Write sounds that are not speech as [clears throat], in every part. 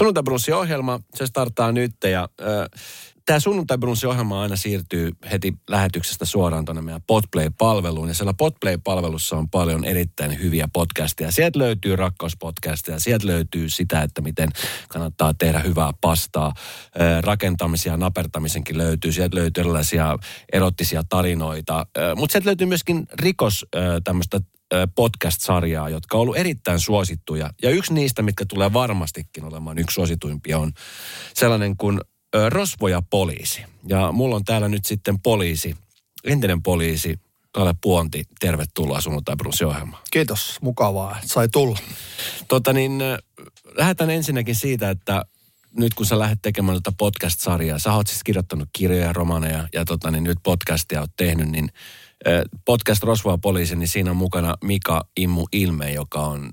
Sunnuntai-brunssi-ohjelma, se starttaa nyt ja äh, tämä sunnuntai ohjelma aina siirtyy heti lähetyksestä suoraan tuonne meidän Podplay-palveluun. Ja siellä Podplay-palvelussa on paljon erittäin hyviä podcasteja. Sieltä löytyy rakkauspodcasteja, sieltä löytyy sitä, että miten kannattaa tehdä hyvää pastaa. Rakentamisia, napertamisenkin löytyy. Sieltä löytyy erilaisia erottisia tarinoita. Mutta sieltä löytyy myöskin rikos tämmöistä podcast-sarjaa, jotka on ollut erittäin suosittuja. Ja yksi niistä, mitkä tulee varmastikin olemaan yksi suosituimpia, on sellainen kuin Rosvoja poliisi. Ja mulla on täällä nyt sitten poliisi, entinen poliisi, Kalle Puonti, tervetuloa sunnuntai ohjelmaan. Kiitos, mukavaa, sai tulla. Tota niin, lähdetään ensinnäkin siitä, että nyt kun sä lähdet tekemään tätä podcast-sarjaa, sä oot siis kirjoittanut kirjoja, romaneja ja tota niin, nyt podcastia oot tehnyt, niin podcast Rosvoja poliisi, niin siinä on mukana Mika Immu Ilme, joka on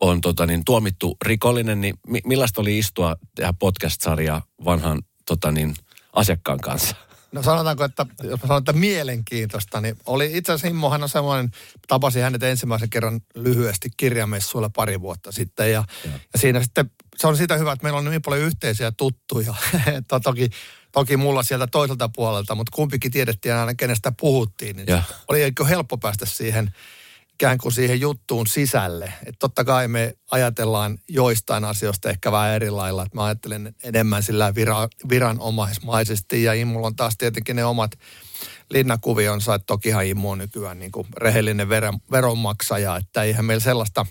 on tota niin, tuomittu rikollinen, niin mi- millaista oli istua tehdä podcast-sarjaa vanhan tota niin, asiakkaan kanssa? No sanotaanko, että jos mä sanon, että mielenkiintoista, niin oli itse asiassa Immohan on semmoinen, tapasin hänet ensimmäisen kerran lyhyesti kirjamessuilla pari vuotta sitten ja, ja. ja siinä sitten se on siitä hyvä, että meillä on niin paljon yhteisiä tuttuja. [laughs] toki, toki mulla sieltä toiselta puolelta, mutta kumpikin tiedettiin aina, kenestä puhuttiin. Niin oli helppo päästä siihen ikään kuin siihen juttuun sisälle. Että totta kai me ajatellaan joistain asioista ehkä vähän eri lailla. Että mä ajattelen enemmän sillä vira, viranomaismaisesti ja Immulla on taas tietenkin ne omat linnakuvionsa. Että tokihan Immu on nykyään niin kuin rehellinen veron, veronmaksaja, että eihän meillä sellaista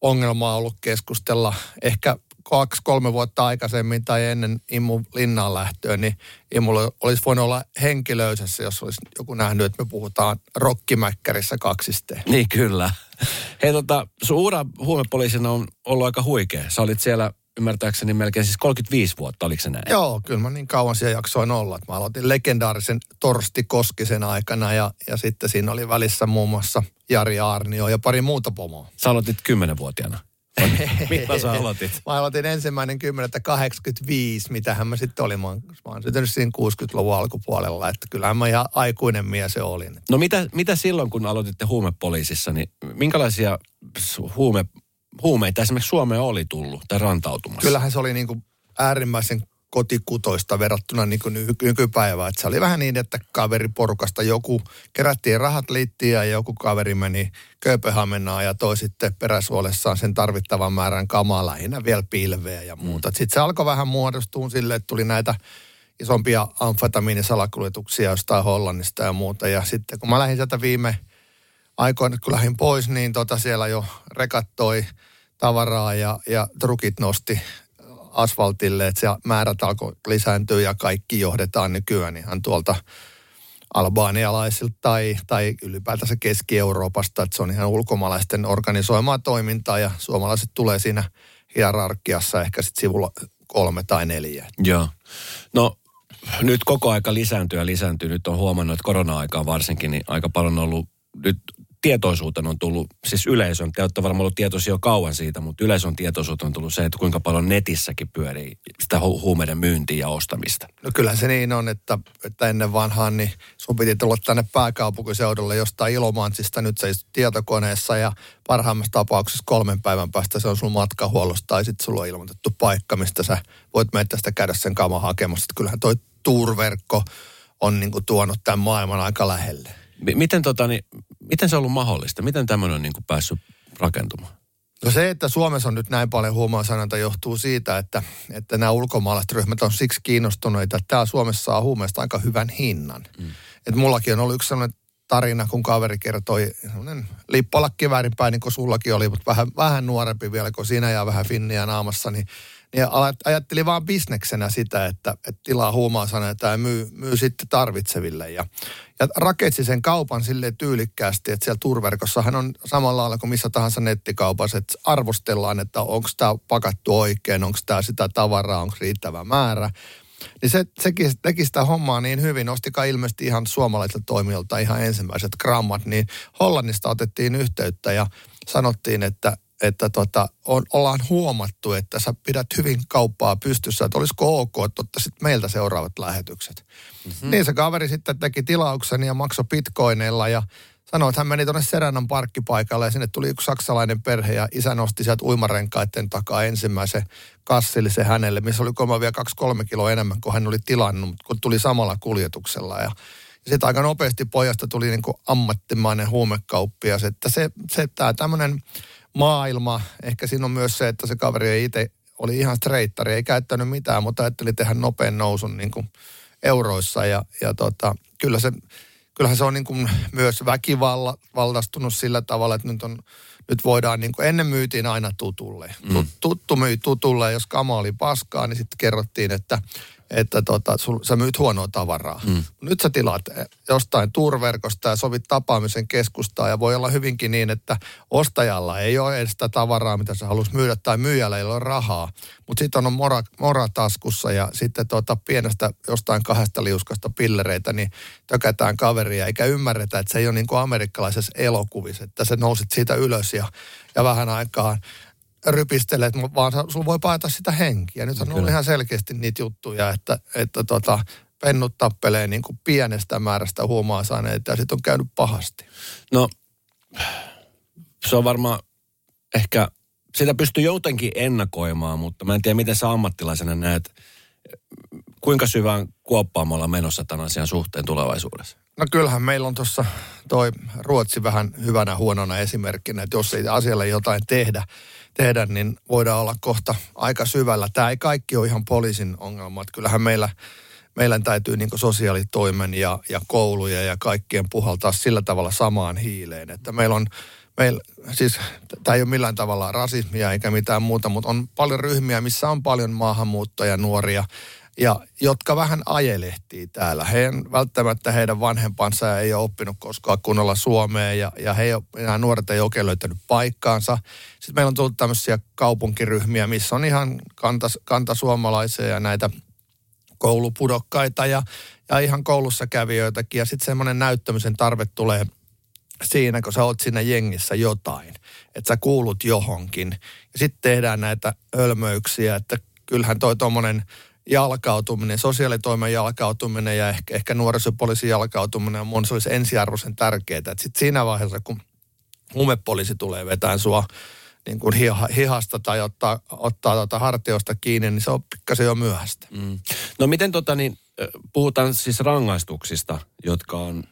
ongelmaa ollut keskustella. Ehkä kaksi-kolme vuotta aikaisemmin tai ennen Immu linnaan lähtöä, niin Immulla olisi voinut olla henkilöisessä, jos olisi joku nähnyt, että me puhutaan rokkimäkkärissä kaksiste. Niin kyllä. Hei tota, sun uura huumepoliisina on ollut aika huikea. Sä olit siellä ymmärtääkseni melkein siis 35 vuotta, oliko se näin? Joo, kyllä mä niin kauan siellä jaksoin olla. Mä aloitin legendaarisen Torsti Koskisen aikana ja, ja sitten siinä oli välissä muun muassa Jari Arnio ja pari muuta pomoa. Sä aloitit 10-vuotiaana? Mitä sä aloitit? Mä aloitin ensimmäinen 10.85, mitähän mä sitten olin. Mä oon, mä oon syntynyt siinä 60-luvun alkupuolella, että kyllähän mä ihan aikuinen mies jo olin. No mitä, mitä silloin, kun aloititte huumepoliisissa, niin minkälaisia huume, huumeita esimerkiksi Suomeen oli tullut tai rantautumassa? Kyllähän se oli niin kuin äärimmäisen kotikutoista verrattuna niin kuin nykypäivään. Että se oli vähän niin, että kaveriporukasta joku kerättiin rahat liittiin ja joku kaveri meni Kööpenhaminaan ja toi sitten peräsuolessaan sen tarvittavan määrän kamaa lähinnä vielä pilveä ja muuta. Mm. Sitten se alkoi vähän muodostua sille, että tuli näitä isompia amfetamiinisalakuljetuksia jostain Hollannista ja muuta. Ja sitten kun mä lähdin sieltä viime aikoina, kun lähdin pois, niin tota siellä jo rekattoi tavaraa ja, ja trukit nosti asfaltille, että se määrät alkoi lisääntyä ja kaikki johdetaan nykyään ihan tuolta albaanialaisilta tai, tai ylipäätänsä Keski-Euroopasta, että se on ihan ulkomaalaisten organisoimaa toimintaa ja suomalaiset tulee siinä hierarkiassa ehkä sitten sivulla kolme tai neljä. Joo. No nyt koko aika lisääntyy ja lisääntyy. Nyt on huomannut, että korona-aikaa varsinkin, niin aika paljon on ollut nyt tietoisuuteen on tullut, siis yleisön, te olette varmaan ollut tietoisia jo kauan siitä, mutta yleisön tietoisuuteen on tullut se, että kuinka paljon netissäkin pyörii sitä hu- huumeiden myyntiä ja ostamista. No kyllä se niin on, että, että ennen vanhaan niin sun piti tulla tänne pääkaupunkiseudulle jostain Ilomantsista, nyt se tietokoneessa ja parhaimmassa tapauksessa kolmen päivän päästä se on sun matkahuollosta tai sitten sulla on ilmoitettu paikka, mistä sä voit tästä käydä sen kaman hakemassa. Kyllähän toi turverkko on niin kuin tuonut tämän maailman aika lähelle. Miten, tota, niin, miten se on ollut mahdollista? Miten tämmöinen on niin kuin päässyt rakentumaan? No se, että Suomessa on nyt näin paljon huumausaineita, johtuu siitä, että, että nämä ulkomaalaiset ryhmät on siksi kiinnostuneita, että täällä Suomessa saa huumeista aika hyvän hinnan. Mm. Et mullakin on ollut yksi sellainen tarina, kun kaveri kertoi sellainen lippalakki väärinpäin, niin kuin sullakin oli, mutta vähän, vähän nuorempi vielä, kun siinä ja vähän finniä naamassa, niin niin ajatteli vaan bisneksenä sitä, että, että tilaa huumausaineita ja myy, myy sitten tarvitseville. Ja, ja rakensi sen kaupan sille tyylikkäästi, että siellä turverkossahan on samalla lailla kuin missä tahansa nettikaupassa, että arvostellaan, että onko tämä pakattu oikein, onko tämä sitä tavaraa, onko riittävä määrä. Niin se teki, teki sitä hommaa niin hyvin, ostikaan ilmeisesti ihan suomalaisilta toimijoilta ihan ensimmäiset grammat, niin Hollannista otettiin yhteyttä ja sanottiin, että että tota, on, ollaan huomattu, että sä pidät hyvin kauppaa pystyssä, että olisiko ok, että ottaisit meiltä seuraavat lähetykset. Mm-hmm. Niin se kaveri sitten teki tilauksen ja maksoi bitcoineilla ja sanoi, että hän meni tuonne Seränan parkkipaikalle ja sinne tuli yksi saksalainen perhe ja isä nosti sieltä uimarenkaiden takaa ensimmäisen kassillisen hänelle, missä oli koma vielä kaksi-kolme kiloa enemmän kuin hän oli tilannut, kun tuli samalla kuljetuksella ja sitten aika nopeasti pojasta tuli niin kuin ammattimainen huumekauppias, että se, se tämä tämmöinen maailma, ehkä siinä on myös se, että se kaveri ei itse oli ihan streittari, ei käyttänyt mitään, mutta ajatteli tehdä nopean nousun niin kuin euroissa ja, ja tota, kyllä se, kyllähän se on niin kuin myös väkivaltaistunut sillä tavalla, että nyt on nyt voidaan, niin kuin ennen myytiin aina tutulle. Mm. Tuttu myi tutulle, jos kama oli paskaa, niin sitten kerrottiin, että että tota, sul, sä myyt huonoa tavaraa. Mm. Nyt sä tilaat eh, jostain turverkosta ja sovit tapaamisen keskustaa ja voi olla hyvinkin niin, että ostajalla ei ole edes sitä tavaraa, mitä sä haluaisi myydä tai myyjällä ei ole rahaa. Mutta sitten on mora, mora taskussa ja sitten tota pienestä jostain kahdesta liuskasta pillereitä, niin tökätään kaveria eikä ymmärretä, että se ei ole niin kuin amerikkalaisessa elokuvissa, että sä nousit siitä ylös ja, ja vähän aikaa rypistelet, vaan sulla voi paeta sitä henkiä. Nyt on ihan selkeästi niitä juttuja, että, että tota, pennut tappelee niin kuin pienestä määrästä huomaa saaneita ja sitten on käynyt pahasti. No, se on varmaan ehkä, sitä pystyy jotenkin ennakoimaan, mutta mä en tiedä, miten sä ammattilaisena näet, kuinka syvään kuoppaan me ollaan menossa tämän asian suhteen tulevaisuudessa? No kyllähän meillä on tuossa toi Ruotsi vähän hyvänä huonona esimerkkinä, että jos ei asialle jotain tehdä, tehdä, niin voidaan olla kohta aika syvällä. Tämä ei kaikki ole ihan poliisin ongelma. Että kyllähän meillä, meillä täytyy niin sosiaalitoimen ja, ja kouluja ja kaikkien puhaltaa sillä tavalla samaan hiileen. Että meillä on, meillä, siis tämä ei ole millään tavalla rasismia eikä mitään muuta, mutta on paljon ryhmiä, missä on paljon maahanmuuttajia, nuoria, ja jotka vähän ajelehtii täällä. He, välttämättä heidän vanhempansa ei ole oppinut koskaan kunnolla Suomeen ja, ja he ei nämä nuoret ei oikein löytänyt paikkaansa. Sitten meillä on tullut tämmöisiä kaupunkiryhmiä, missä on ihan kanta, kantasuomalaisia ja näitä koulupudokkaita ja, ja ihan koulussa kävijöitäkin. Ja sitten semmoinen näyttämisen tarve tulee siinä, kun sä oot siinä jengissä jotain, että sä kuulut johonkin. Ja sitten tehdään näitä ölmöyksiä, että kyllähän toi tuommoinen jalkautuminen, sosiaalitoimen jalkautuminen ja ehkä, ehkä nuorisopoliisin jalkautuminen on mun se olisi ensiarvoisen tärkeää. Että sit siinä vaiheessa, kun huumepoliisi tulee vetään sua niin kuin hihasta tai ottaa, ottaa tuota hartiosta kiinni, niin se on pikkasen jo myöhäistä. Mm. No miten tota niin, puhutaan siis rangaistuksista, jotka on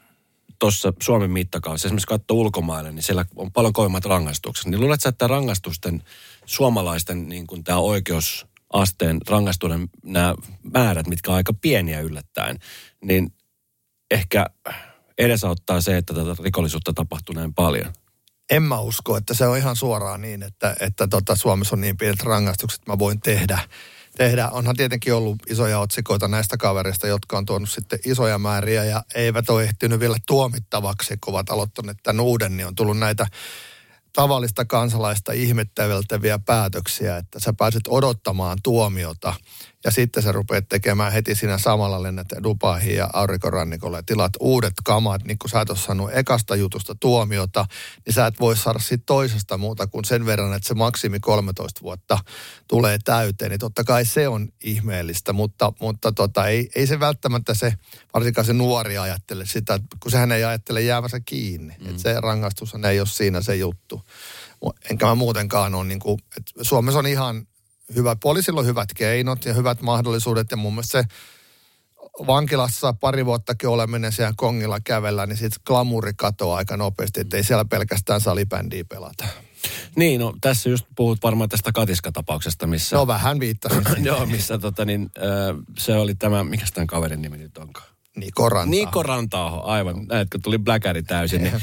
tuossa Suomen mittakaavassa, esimerkiksi katso ulkomaille, niin siellä on paljon kovimmat rangaistukset. Niin luuletko, että rangaistusten, suomalaisten niin kuin tämä oikeus asteen rangaistuuden nämä määrät, mitkä on aika pieniä yllättäen, niin ehkä edesauttaa se, että tätä rikollisuutta tapahtuu näin paljon. En mä usko, että se on ihan suoraan niin, että, että tota, Suomessa on niin pienet rangaistukset, että mä voin tehdä. tehdä. Onhan tietenkin ollut isoja otsikoita näistä kavereista, jotka on tuonut sitten isoja määriä ja eivät ole ehtinyt vielä tuomittavaksi, kun ovat aloittaneet tämän uuden, niin on tullut näitä tavallista kansalaista ihmettäviltäviä päätöksiä, että sä pääset odottamaan tuomiota ja sitten sä rupeat tekemään heti siinä samalla lennät Dubaihin ja aurinkorannikolle ja tilat uudet kamat, niin kuin sä et ole saanut ekasta jutusta tuomiota, niin sä et voi saada siitä toisesta muuta kuin sen verran, että se maksimi 13 vuotta tulee täyteen. Niin totta kai se on ihmeellistä, mutta, mutta tota, ei, ei se välttämättä se, varsinkaan se nuori ajattele sitä, kun sehän ei ajattele jäävänsä kiinni. Mm. Että se rangaistus ei ole siinä se juttu. Enkä mä muutenkaan ole, niin kuin, että Suomessa on ihan hyvä, poliisilla on hyvät keinot ja hyvät mahdollisuudet ja mun mielestä se vankilassa pari vuottakin oleminen siellä kongilla kävellä, niin sitten glamuuri katoaa aika nopeasti, ettei siellä pelkästään salibändiä pelata. Niin, no tässä just puhut varmaan tästä katiskatapauksesta, missä... No vähän viittasin. [laughs] Joo, missä tota niin, se oli tämä, mikä tämän kaverin nimi nyt onkaan? Niko Rantaaho. Niko Rantaaho, aivan. Näetkö, tuli Blackari täysin. Niin,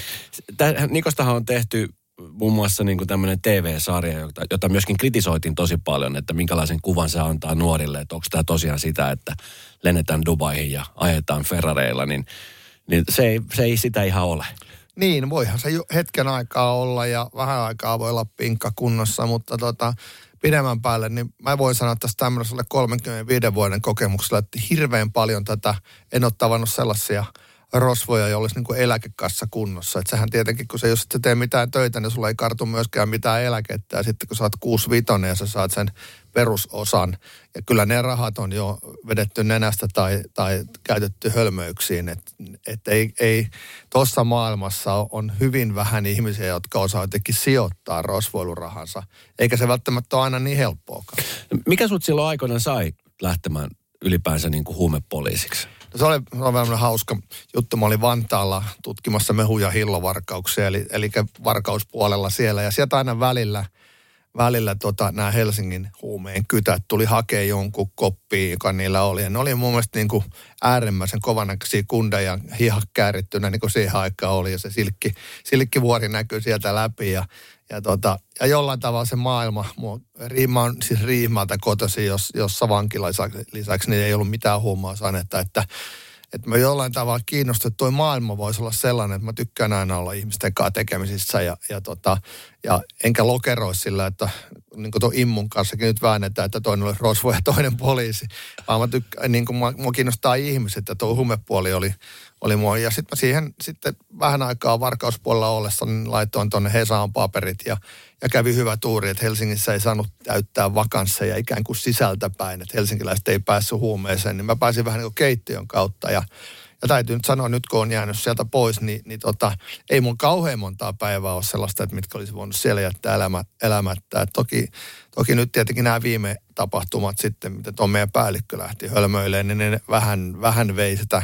Nikostahan on tehty muun muassa niin kuin tämmöinen TV-sarja, jota, jota myöskin kritisoitiin tosi paljon, että minkälaisen kuvan se antaa nuorille, että onko tämä tosiaan sitä, että lennetään Dubaihin ja ajetaan Ferrareilla, niin, niin se, ei, se ei sitä ihan ole. Niin, voihan se hetken aikaa olla ja vähän aikaa voi olla pinkka kunnossa, mutta tota, pidemmän päälle, niin mä voin sanoa tästä tämmöiselle 35 vuoden kokemuksella, että hirveän paljon tätä, en ole tavannut sellaisia rosvoja ja olisi niin kuin eläkekassa kunnossa. Että sehän tietenkin, kun se, jos et tee mitään töitä, niin sulla ei kartu myöskään mitään eläkettä. Ja sitten kun sä oot kuusi vitonen ja sä saat sen perusosan, ja kyllä ne rahat on jo vedetty nenästä tai, tai käytetty hölmöyksiin. Että et ei, ei tuossa maailmassa on hyvin vähän ihmisiä, jotka osaa jotenkin sijoittaa rosvoilurahansa. Eikä se välttämättä ole aina niin helppoakaan. Mikä sut silloin aikoina sai lähtemään ylipäänsä niin kuin huumepoliisiksi? No se oli, vähän hauska juttu. Mä olin Vantaalla tutkimassa mehu- ja hillovarkauksia, eli, eli varkauspuolella siellä. Ja sieltä aina välillä, välillä tota, nämä Helsingin huumeen kytät tuli hakea jonkun koppiin, joka niillä oli. Ja ne oli mun mielestä niin kuin äärimmäisen kovanäköisiä kundeja, hihat käärittynä, niin kuin siihen aikaan oli. Ja se silkki, silkkivuori näkyy sieltä läpi. Ja ja, tota, ja jollain tavalla se maailma, mua, Riima on siis Riimalta kotosi, jos, jossa vankila lisäksi niin ei ollut mitään sanetta, että, että mä jollain tavalla kiinnostunut, että tuo maailma voisi olla sellainen, että mä tykkään aina olla ihmisten kanssa tekemisissä ja, ja, tota, ja enkä lokeroi sillä, että niin kuin tuon immun kanssakin nyt väännetään, että toinen oli rosvo ja toinen poliisi, vaan mä tykkään, niin kuin mua, mua kiinnostaa ihmiset ja tuo humepuoli oli, oli mua. Ja sitten siihen sitten vähän aikaa varkauspuolella ollessa niin laitoin tuonne Hesaan paperit ja, ja kävi hyvä tuuri, että Helsingissä ei saanut täyttää vakansseja ikään kuin sisältäpäin, että helsinkiläiset ei päässyt huumeeseen, niin mä pääsin vähän niin kuin keittiön kautta ja ja täytyy nyt sanoa, nyt kun on jäänyt sieltä pois, niin, niin tota, ei mun kauhean montaa päivää ole sellaista, että mitkä olisi voinut siellä jättää elämä, elämättä. Toki, toki nyt tietenkin nämä viime tapahtumat sitten, mitä tuo meidän päällikkö lähti hölmöilemään, niin ne vähän, vähän vei sitä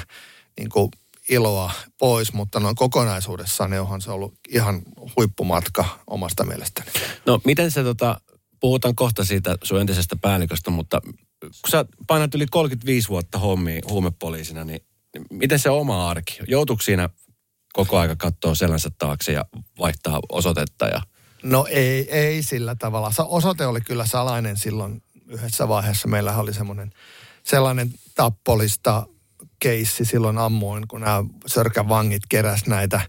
niin kuin iloa pois, mutta noin kokonaisuudessaan niin onhan se ollut ihan huippumatka omasta mielestäni. No miten se tota, puhutaan kohta siitä sun entisestä päälliköstä, mutta kun sä painat yli 35 vuotta hommia huumepoliisina, niin miten se oma arki? Joutuuko siinä koko aika katsoa selänsä taakse ja vaihtaa osoitetta? Ja... No ei, ei sillä tavalla. Osoite oli kyllä salainen silloin yhdessä vaiheessa. Meillä oli semmoinen sellainen tappolista keissi silloin ammuin, kun nämä sörkän vangit keräs näitä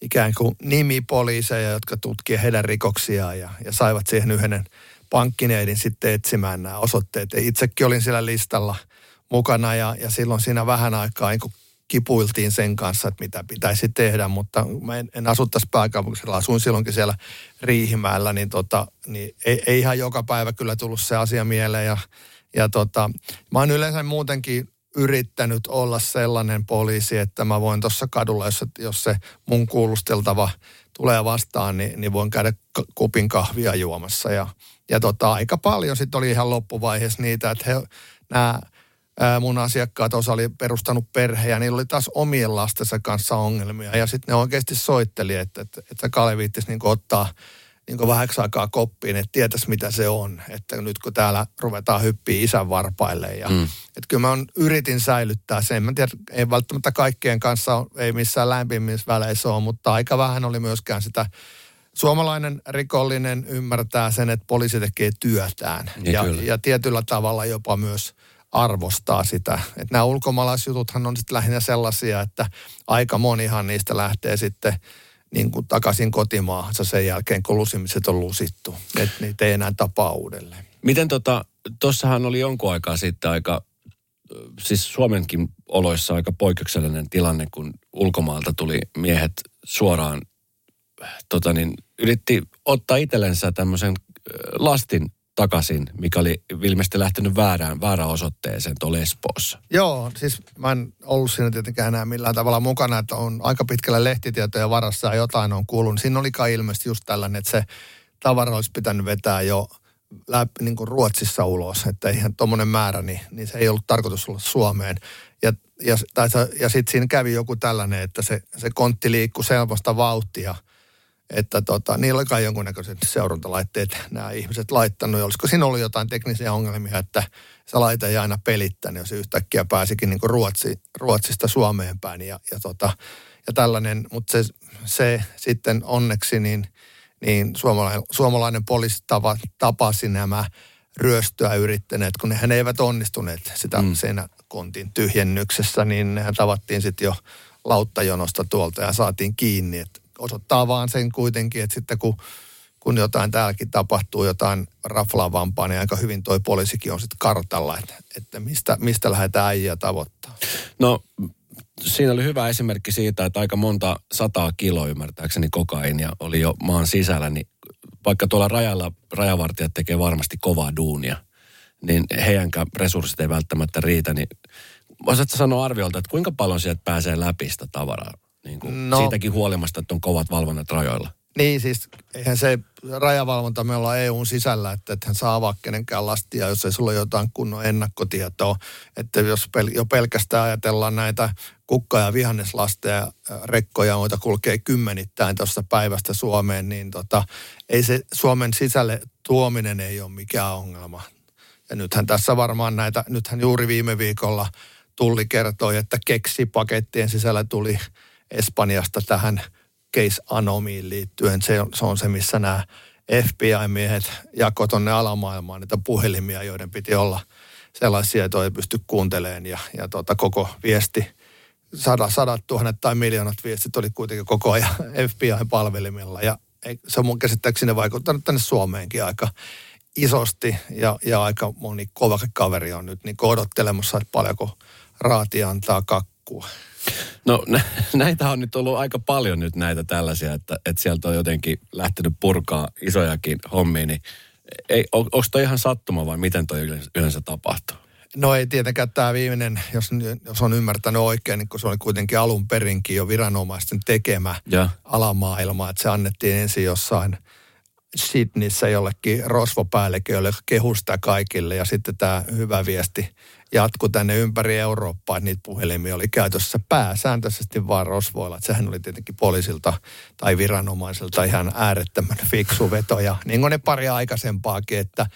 ikään kuin nimipoliiseja, jotka tutkivat heidän rikoksiaan ja, ja saivat siihen yhden pankkineidin sitten etsimään nämä osoitteet. Ja itsekin olin siellä listalla mukana ja, ja silloin siinä vähän aikaa niin kipuiltiin sen kanssa, että mitä pitäisi tehdä, mutta mä en, en asu tässä pääkaupunkisella, asuin silloinkin siellä Riihimäellä, niin, tota, niin ei, ei ihan joka päivä kyllä tullut se asia mieleen ja, ja tota, mä oon yleensä muutenkin yrittänyt olla sellainen poliisi, että mä voin tuossa kadulla, jos, jos se mun kuulusteltava tulee vastaan, niin, niin voin käydä kupin kahvia juomassa. Ja, ja tota, aika paljon sitten oli ihan loppuvaiheessa niitä, että he, nämä mun asiakkaat osa oli perustanut perhe ja niillä oli taas omien lastensa kanssa ongelmia. Ja sitten ne oikeasti soitteli, että, että, että Kale viittisi niin ottaa niin vähäksi aikaa koppiin, että tietäisi mitä se on. Että nyt kun täällä ruvetaan hyppiä isän varpaille. Ja, mm. että kyllä mä on, yritin säilyttää sen. Mä tiedän, ei välttämättä kaikkien kanssa, ei missään lämpimissä väleissä ole, mutta aika vähän oli myöskään sitä Suomalainen rikollinen ymmärtää sen, että poliisi tekee työtään. Niin ja, ja tietyllä tavalla jopa myös arvostaa sitä. Että nämä ulkomaalaisjututhan on sitten lähinnä sellaisia, että aika monihan niistä lähtee sitten – niin kuin takaisin kotimaahansa sen jälkeen, kun lusimiset on lusittu. Että niitä ei enää tapaa uudelleen. Miten tota, tuossahan oli jonkun aikaa sitten aika, siis Suomenkin oloissa aika poikkeuksellinen tilanne, kun ulkomaalta tuli miehet suoraan, tota niin, yritti ottaa itsellensä tämmöisen lastin takaisin, mikä oli ilmeisesti lähtenyt väärään, väärään osoitteeseen tuolla Espoossa. Joo, siis mä en ollut siinä tietenkään enää millään tavalla mukana, että on aika pitkällä lehtitietoja varassa ja jotain on kuulunut. Siinä oli kai ilmeisesti just tällainen, että se tavara olisi pitänyt vetää jo läpi, niin kuin Ruotsissa ulos, että ihan tuommoinen määrä, niin, niin se ei ollut tarkoitus olla Suomeen. Ja, ja, ja sitten siinä kävi joku tällainen, että se, se kontti liikkui selvästä vauhtia – että tota, niillä kai jonkunnäköiset seurantalaitteet nämä ihmiset laittanut. Ja olisiko siinä ollut jotain teknisiä ongelmia, että se laite ei aina pelittänyt, jos yhtäkkiä pääsikin niin Ruotsi, Ruotsista Suomeen päin. Ja, ja, tota, ja tällainen, mutta se, se sitten onneksi niin, niin suomalainen, suomalainen poliisi tapa, tapasi nämä ryöstöä yrittäneet, kun nehän eivät onnistuneet sitä mm. siinä kontin tyhjennyksessä, niin nehän tavattiin sitten jo lauttajonosta tuolta ja saatiin kiinni. Että osoittaa vaan sen kuitenkin, että sitten kun, kun jotain täälläkin tapahtuu, jotain raflaavampaa, niin aika hyvin toi poliisikin on sitten kartalla, että, että mistä, mistä lähdetään äijä tavoittaa. No siinä oli hyvä esimerkki siitä, että aika monta sataa kiloa ymmärtääkseni kokainia oli jo maan sisällä, niin vaikka tuolla rajalla rajavartijat tekee varmasti kovaa duunia, niin heidänkään resurssit ei välttämättä riitä, niin voisitko sanoa arviolta, että kuinka paljon sieltä pääsee läpi sitä tavaraa? Niin kuin no, siitäkin huolimasta, että on kovat valvonnat rajoilla. Niin siis, eihän se rajavalvonta me ollaan EUn sisällä, että ethän saa avaa kenenkään lastia, jos ei sulla ole jotain kunnon ennakkotietoa. Että jos pel- jo pelkästään ajatellaan näitä kukka- ja vihanneslasteja, rekkoja, joita kulkee kymmenittäin tuosta päivästä Suomeen, niin tota, ei se Suomen sisälle tuominen ei ole mikään ongelma. Ja nythän tässä varmaan näitä, nythän juuri viime viikolla Tulli kertoi, että keksipakettien sisällä tuli Espanjasta tähän – case anomiin liittyen. Se on, se on se, missä nämä FBI-miehet jakoi tuonne alamaailmaan niitä puhelimia, joiden piti olla sellaisia, että ei pysty kuuntelemaan. Ja, ja tota, koko viesti, sadat, sadat tuhannet tai miljoonat viestit oli kuitenkin koko ajan [laughs] FBI-palvelimilla. Ja se on mun käsittääkseni vaikuttanut tänne Suomeenkin aika isosti. Ja, ja aika moni kova kaveri on nyt niin odottelemassa, että paljonko raati antaa kakkua. No [laughs] näitä on nyt ollut aika paljon nyt näitä tällaisia, että, että sieltä on jotenkin lähtenyt purkaa isojakin hommia, niin ei, on, onko toi ihan sattuma vai miten toi yleensä tapahtuu? No ei tietenkään tämä viimeinen, jos, jos on ymmärtänyt oikein, niin kun se oli kuitenkin alun perinkin jo viranomaisten tekemä ja. alamaailma, että se annettiin ensin jossain Sydneyssä jollekin rosvopäällikölle kehusta kaikille ja sitten tämä hyvä viesti jatku tänne ympäri Eurooppaa, että niitä puhelimia oli käytössä pääsääntöisesti vaan rosvoilla. Että sehän oli tietenkin poliisilta tai viranomaisilta ihan äärettömän fiksu veto. Ja niin kuin ne pari aikaisempaakin, että,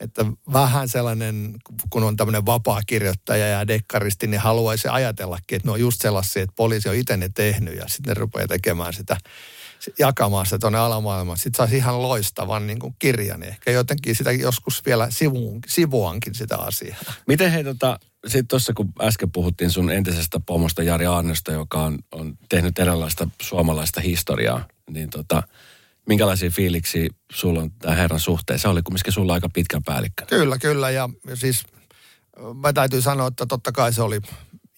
että vähän sellainen, kun on tämmöinen vapaa kirjoittaja ja dekkaristi, niin haluaisi ajatellakin, että ne on just sellaisia, että poliisi on itse ne tehnyt ja sitten ne rupeaa tekemään sitä jakamaan sitä tuonne alamaailmaan. Sitten saisi ihan loistavan niin kuin kirjan. Ehkä jotenkin sitä joskus vielä sivuun, sivuankin sitä asiaa. Miten hei tota, sitten tuossa kun äsken puhuttiin sun entisestä pomosta Jari Arnosta, joka on, on tehnyt erilaista suomalaista historiaa, niin tota, minkälaisia fiiliksiä sulla on tämän herran suhteen? Se oli kumminkin sulla aika pitkä päällikkö. Kyllä, kyllä. Ja siis mä täytyy sanoa, että totta kai se oli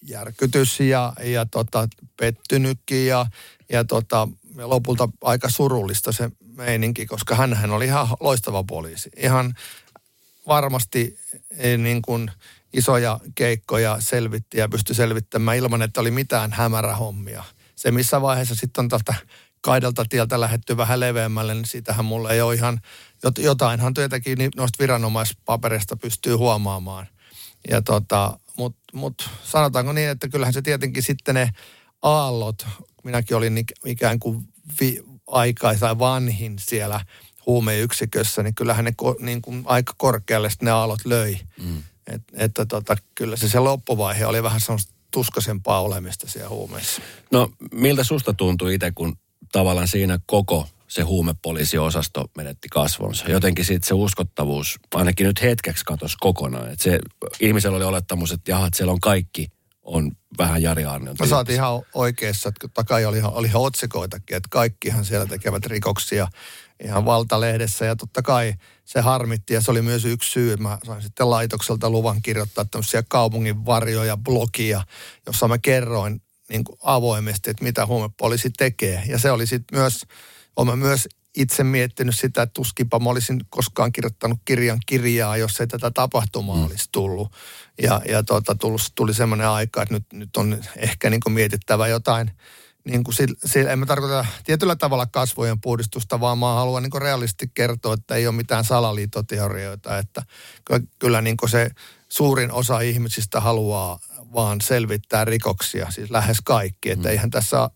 järkytys ja, ja tota, pettynytkin ja, ja tota, ja lopulta aika surullista se meininki, koska hän oli ihan loistava poliisi. Ihan varmasti eh, niin kuin isoja keikkoja selvitti ja pystyi selvittämään ilman, että oli mitään hämärähommia. Se missä vaiheessa sitten on tältä kaidalta tieltä lähetty vähän leveämmälle, niin siitähän mulle ei ole ihan, jotainhan tietenkin noista viranomaispaperista pystyy huomaamaan. Ja tota, Mutta mut sanotaanko niin, että kyllähän se tietenkin sitten ne aallot, minäkin olin ikään kuin vi, aikaisa vanhin siellä huumeyksikössä, niin kyllähän ne niin kuin aika korkealle ne aallot löi. Mm. Et, että tota, kyllä se, se loppuvaihe oli vähän sellaista tuskasempaa olemista siellä huumeissa. No miltä susta tuntui itse, kun tavallaan siinä koko se huumepoliisiosasto menetti kasvonsa. Jotenkin sitten se uskottavuus ainakin nyt hetkeksi katosi kokonaan. Et se, ihmisellä oli olettamus, että jaha, että siellä on kaikki on vähän Jari Arnion No sä ihan oikeassa, että takai oli, oli ihan otsikoitakin, että kaikkihan siellä tekevät rikoksia ihan valtalehdessä ja totta kai se harmitti ja se oli myös yksi syy. Mä sain sitten laitokselta luvan kirjoittaa tämmöisiä kaupungin varjoja, blogia, jossa mä kerroin niin kuin avoimesti, että mitä huumepoliisi tekee. Ja se oli sitten myös, olen myös itse miettinyt sitä, että tuskinpa mä olisin koskaan kirjoittanut kirjan kirjaa, jos ei tätä tapahtumaa mm. olisi tullut. Ja, ja tota, tuli, tuli semmoinen aika, että nyt, nyt on ehkä niin kuin mietittävä jotain, niin kuin sillä, sillä, en mä tarkoita tietyllä tavalla kasvojen puhdistusta, vaan mä haluan niin realisti kertoa, että ei ole mitään salaliittoteorioita, että kyllä niin kuin se suurin osa ihmisistä haluaa vaan selvittää rikoksia, siis lähes kaikki, että mm. eihän tässä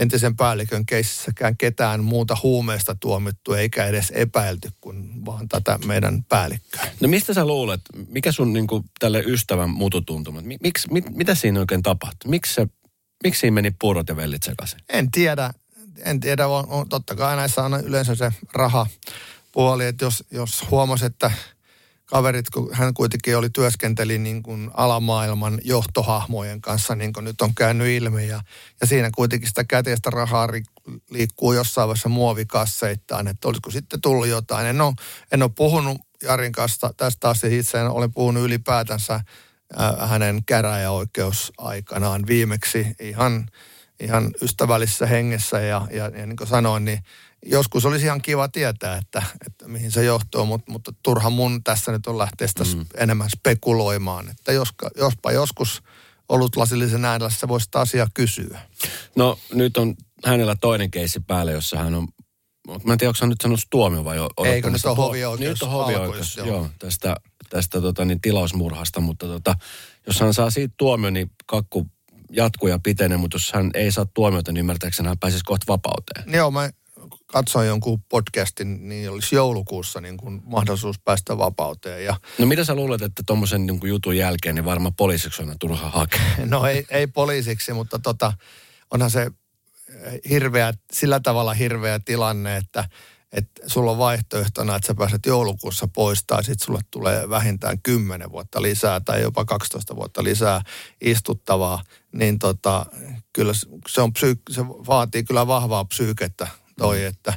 entisen päällikön keississäkään ketään muuta huumeesta tuomittu eikä edes epäilty kuin vaan tätä meidän päällikköä. No mistä sä luulet, mikä sun niin kuin, tälle ystävän mututuntuma, miksi, mit, mitä siinä oikein tapahtui? Miksi, se, miksi siinä meni puurot ja vellit sekaisin? En tiedä, en tiedä, on, on, totta kai näissä on yleensä se raha puoli, että jos, jos huomasi, että kaverit, kun hän kuitenkin oli työskenteli niin kuin alamaailman johtohahmojen kanssa, niin kuin nyt on käynyt ilmi. Ja, ja siinä kuitenkin sitä käteistä rahaa liikkuu jossain vaiheessa muovikasseittain, että olisiko sitten tullut jotain. En ole, en ole puhunut Jarin kanssa tästä asiasta itse, olen puhunut ylipäätänsä hänen käräjäoikeusaikanaan viimeksi ihan, ihan ystävällisessä hengessä ja, ja, ja niin kuin sanoin, niin joskus olisi ihan kiva tietää, että, että mihin se johtuu, mutta, mutta turha mun tässä nyt on lähteä sitä mm. enemmän spekuloimaan, että jospa, jospa joskus ollut lasillisen äänellä voisi sitä asiaa kysyä. No nyt on hänellä toinen keissi päälle, jossa hän on Mä en tiedä, onko hän nyt sanonut tuomio vai Eikö nyt on hovioikeus? Nyt on hovioikeus, joo. joo. Tästä, tästä tota, niin, tilausmurhasta, mutta tota, jos hän saa siitä tuomio, niin kakku jatkuu ja pitenee, mutta jos hän ei saa tuomiota, niin ymmärtääkseni hän pääsisi kohta vapauteen. Joo, mä katsoin jonkun podcastin, niin olisi joulukuussa niin kuin mahdollisuus päästä vapauteen. Ja... No mitä sä luulet, että tuommoisen niin jutun jälkeen niin varmaan poliisiksi on turha hakea? No ei, ei poliisiksi, mutta tota, onhan se hirveä, sillä tavalla hirveä tilanne, että, että sulla on vaihtoehtona, että sä pääset joulukuussa pois tai sitten sulle tulee vähintään 10 vuotta lisää tai jopa 12 vuotta lisää istuttavaa, niin tota, kyllä se, on psyy- se vaatii kyllä vahvaa psyykettä toi, että,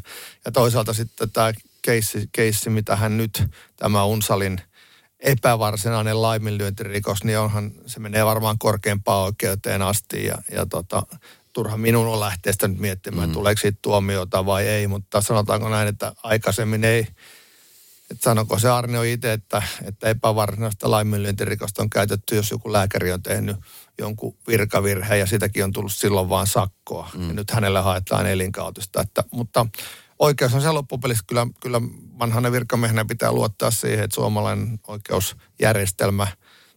ja toisaalta sitten tämä keissi, keissi, mitä hän nyt, tämä Unsalin epävarsinainen laiminlyöntirikos, niin onhan, se menee varmaan korkeampaan oikeuteen asti ja, ja tota, turha minun on lähteä sitä nyt miettimään, mm. tuleeko siitä tuomiota vai ei, mutta sanotaanko näin, että aikaisemmin ei, että sanoko se Arne itse, että, että epävarsinaista laiminlyöntirikosta on käytetty, jos joku lääkäri on tehnyt jonkun virkavirheen ja sitäkin on tullut silloin vaan sakkoa. Mm. Ja nyt hänelle haetaan elinkautista. Että, mutta oikeus on se loppupelissä. Kyllä, kyllä vanhana virkamiehenä pitää luottaa siihen, että suomalainen oikeusjärjestelmä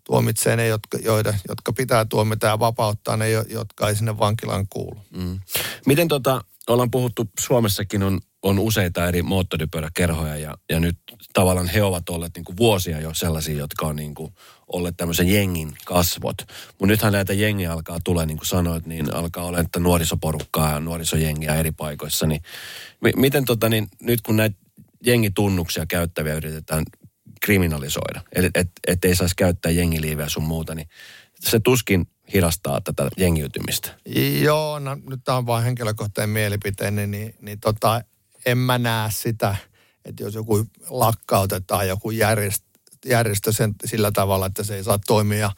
tuomitsee ne, jotka, joida, jotka pitää tuomita ja vapauttaa ne, jotka ei sinne vankilaan kuulu. Mm. Miten tota, ollaan puhuttu, Suomessakin on, on useita eri moottoripyöräkerhoja ja, ja nyt tavallaan he ovat olleet niin kuin vuosia jo sellaisia, jotka on niin kuin olleet tämmöisen jengin kasvot. Mutta nythän näitä jengiä alkaa tulla, niin kuin sanoit, niin alkaa olla että nuorisoporukkaa ja nuorisojengiä eri paikoissa. Niin m- miten tota, niin nyt kun näitä jengitunnuksia käyttäviä yritetään kriminalisoida, että et, et ei saisi käyttää jengiliiveä sun muuta, niin se tuskin hidastaa tätä jengiytymistä. Joo, no, nyt tämä on vain henkilökohtainen mielipiteeni, niin, niin tota, en mä näe sitä, että jos joku lakkautetaan joku järjestö, järjestö sen, sillä tavalla, että se ei saa toimia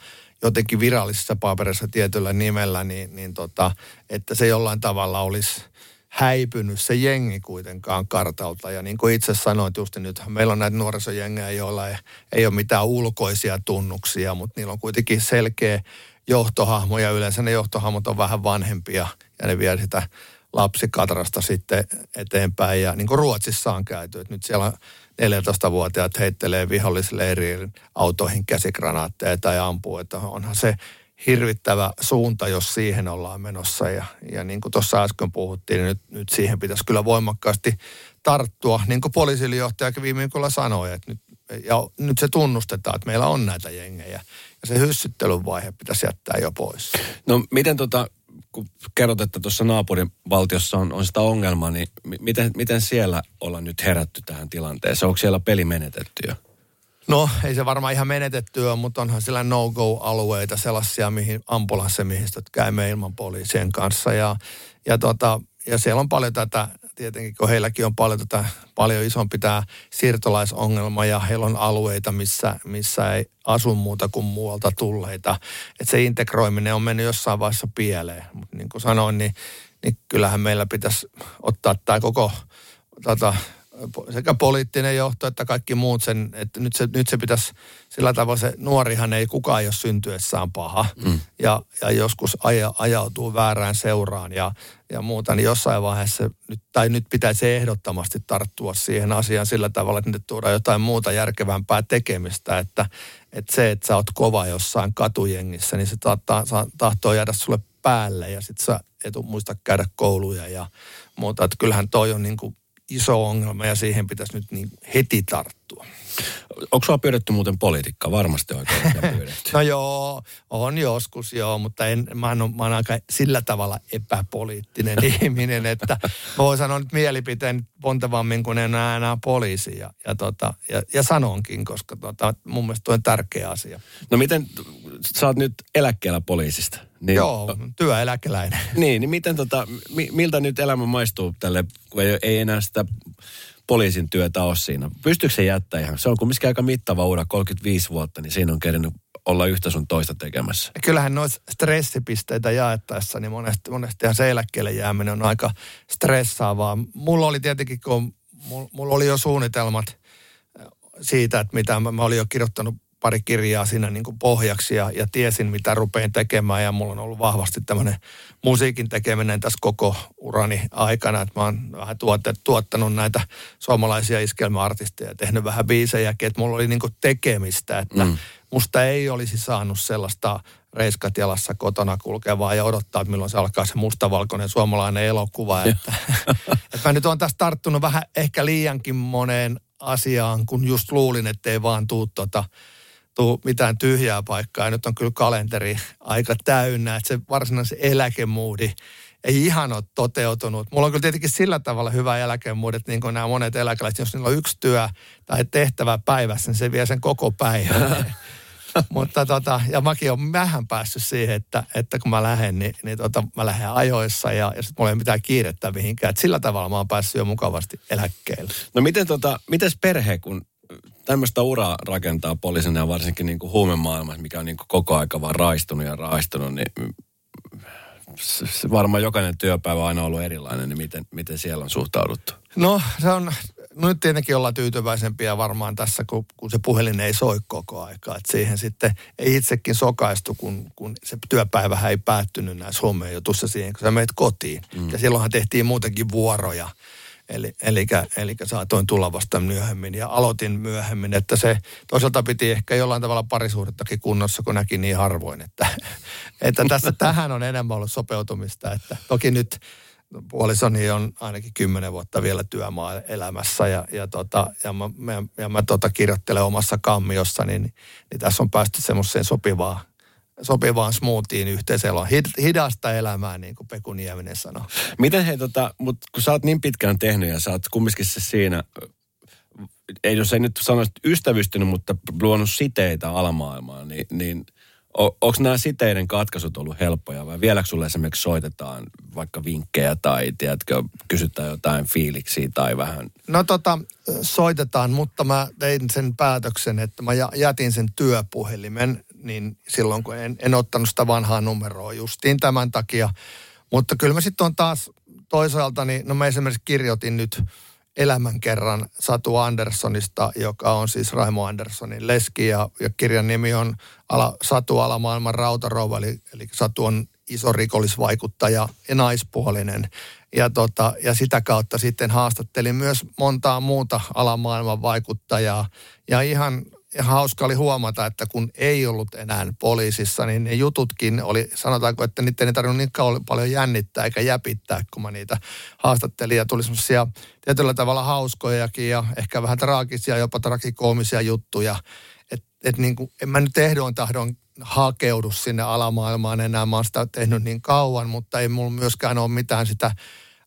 jotenkin virallisessa paperissa tietyllä nimellä, niin, niin tota, että se jollain tavalla olisi häipynyt se jengi kuitenkaan kartalta. Ja niin kuin itse sanoit just nyt, meillä on näitä nuorisojengejä, joilla ei, ei ole mitään ulkoisia tunnuksia, mutta niillä on kuitenkin selkeä johtohahmo ja yleensä ne johtohahmot on vähän vanhempia ja ne vie sitä lapsikatrasta sitten eteenpäin. Ja niin kuin Ruotsissa on käyty, että nyt siellä 14-vuotiaat heittelee vihollisleiriin autoihin käsikranaatteja tai ampuu, että onhan se hirvittävä suunta, jos siihen ollaan menossa. Ja, ja niin kuin tuossa äsken puhuttiin, niin nyt, nyt siihen pitäisi kyllä voimakkaasti tarttua. Niin kuin poliisilijohtajakin viime viikolla sanoi, että nyt, ja nyt se tunnustetaan, että meillä on näitä jengejä. Ja se hyssyttelyn vaihe pitäisi jättää jo pois. No miten tota, kun kerrot, että tuossa naapurin valtiossa on, on sitä ongelmaa, niin miten, miten siellä ollaan nyt herätty tähän tilanteeseen? Onko siellä peli menetetty jo? No ei se varmaan ihan menetettyä, mutta onhan siellä no-go-alueita, sellaisia, mihin ambulanssemiehistöt käymme ilman poliisien kanssa. Ja, ja, tota, ja siellä on paljon tätä, tietenkin kun heilläkin on paljon tätä, paljon isompi tämä siirtolaisongelma ja heillä on alueita, missä, missä ei asu muuta kuin muualta tulleita. Että se integroiminen on mennyt jossain vaiheessa pieleen. Mutta niin kuin sanoin, niin, niin kyllähän meillä pitäisi ottaa tämä koko tota, sekä poliittinen johto että kaikki muut sen, että nyt se, nyt se pitäisi sillä tavalla se nuorihan ei kukaan ole syntyessään paha mm. ja, ja joskus aja, ajautuu väärään seuraan ja, ja muuta, niin jossain vaiheessa nyt, tai nyt pitäisi ehdottomasti tarttua siihen asiaan sillä tavalla, että nyt tuodaan jotain muuta järkevämpää tekemistä, että, että se, että sä oot kova jossain katujengissä, niin se tahtoo, tahtoo jäädä sulle päälle ja sit sä et muista käydä kouluja ja muuta, että kyllähän toi on niin kuin iso ongelma ja siihen pitäisi nyt niin heti tarttua. Onko sinua pyydetty muuten politiikkaa? Varmasti oikein pyydetty. [laughs] no joo, on joskus joo, mutta en, mä, oon, mä oon aika sillä tavalla epäpoliittinen [laughs] ihminen, että mä voin sanoa nyt mielipiteen pontevammin kuin en enää, enää poliisi. Ja, ja, tota, ja, ja sanonkin, koska tota, mun mielestä tuo on tärkeä asia. No miten, sä oot nyt eläkkeellä poliisista. Niin, Joo, työeläkeläinen. Niin, niin miten tota, miltä nyt elämä maistuu tälle, kun ei, ei enää sitä poliisin työtä ole siinä. Pystyykö se jättää ihan? Se on kumminkin aika mittava ura, 35 vuotta, niin siinä on kerännyt olla yhtä sun toista tekemässä. Kyllähän noita stressipisteitä jaettaessa, niin monesti, monestihan se eläkkeelle jääminen on aika stressaavaa. Mulla oli tietenkin, kun mulla oli jo suunnitelmat siitä, että mitä mä, mä olin jo kirjoittanut pari kirjaa siinä niin kuin pohjaksi ja, ja tiesin, mitä rupean tekemään. Ja mulla on ollut vahvasti tämmöinen musiikin tekeminen tässä koko urani aikana. Että mä oon vähän tuottanut näitä suomalaisia iskelmäartisteja ja tehnyt vähän biisejäkin. Että mulla oli niin kuin tekemistä, että mm. musta ei olisi saanut sellaista reiskat jalassa kotona kulkevaa ja odottaa, että milloin se alkaa se mustavalkoinen suomalainen elokuva. Että, [laughs] että mä nyt on tässä tarttunut vähän ehkä liiankin moneen asiaan, kun just luulin, että ei vaan tuu tota, tuu mitään tyhjää paikkaa. Ja nyt on kyllä kalenteri aika täynnä, että se varsinainen eläkemuudi ei ihan ole toteutunut. Mulla on kyllä tietenkin sillä tavalla hyvä eläkemuudi, että niin kuin nämä monet eläkeläiset, jos niillä on yksi työ tai tehtävä päivässä, niin se vie sen koko päivän. [laughs] Mutta tota, ja mäkin olen vähän päässyt siihen, että, että kun mä lähden, niin, niin tota, mä lähden ajoissa ja, ja sitten mulla ei ole mitään kiirettä mihinkään. Et sillä tavalla mä oon päässyt jo mukavasti eläkkeelle. No miten tota, mites perhe, kun tämmöistä uraa rakentaa poliisina ja varsinkin niin kuin huumemaailmassa, mikä on niin kuin koko aika vaan raistunut ja raistunut, niin varmaan jokainen työpäivä on aina ollut erilainen, niin miten, miten siellä on suhtauduttu? No se on, no nyt tietenkin ollaan tyytyväisempiä varmaan tässä, kun, kun se puhelin ei soi koko aikaa. Että siihen sitten ei itsekin sokaistu, kun, kun se työpäivä ei päättynyt näissä jutussa siihen, kun sä meet kotiin. Mm. Ja silloinhan tehtiin muutenkin vuoroja. Eli, eli, eli saatoin tulla vasta myöhemmin ja aloitin myöhemmin, että se toisaalta piti ehkä jollain tavalla parisuhdettakin kunnossa, kun näki niin harvoin, että, [laughs] että tässä tähän on enemmän ollut sopeutumista, että toki nyt puolisoni on ainakin kymmenen vuotta vielä työmaa elämässä ja, ja, tota, ja mä, ja mä tota kirjoittelen omassa kammiossa, niin, niin tässä on päästy semmoiseen sopivaan, sopivaan smoothiin yhteiseloon. Hidasta elämää, niin kuin Peku Nieminen sanoo. Miten hei, tota, mutta kun sä oot niin pitkään tehnyt ja sä oot kumminkin se siinä, ei jos ei nyt sanoisi ystävystynyt, mutta luonut siteitä alamaailmaan, niin, niin – onko nämä siteiden katkaisut ollut helppoja vai vieläkö sulle esimerkiksi soitetaan vaikka vinkkejä tai tiedätkö, kysytään jotain fiiliksiä tai vähän? No tota, soitetaan, mutta mä tein sen päätöksen, että mä jätin sen työpuhelimen niin silloin, kun en, en ottanut sitä vanhaa numeroa justiin tämän takia. Mutta kyllä mä sitten on taas toisaalta, niin no mä esimerkiksi kirjoitin nyt elämän kerran Satu Anderssonista, joka on siis Raimo Anderssonin leski ja, ja kirjan nimi on ala, Satu Alamaailman rautarouva, eli, eli Satu on iso rikollisvaikuttaja ja naispuolinen. Ja, tota, ja sitä kautta sitten haastattelin myös montaa muuta alamaailman vaikuttajaa. Ja ihan ja hauska oli huomata, että kun ei ollut enää poliisissa, niin ne jututkin oli, sanotaanko, että niitä ei tarvinnut niin paljon jännittää eikä jäpittää, kun mä niitä haastattelin. Ja tuli semmoisia tietyllä tavalla hauskojakin ja ehkä vähän traagisia, jopa tragikoomisia juttuja. Että et niin kuin, en mä nyt ehdoin tahdon hakeudu sinne alamaailmaan enää. Mä oon sitä tehnyt niin kauan, mutta ei mulla myöskään ole mitään sitä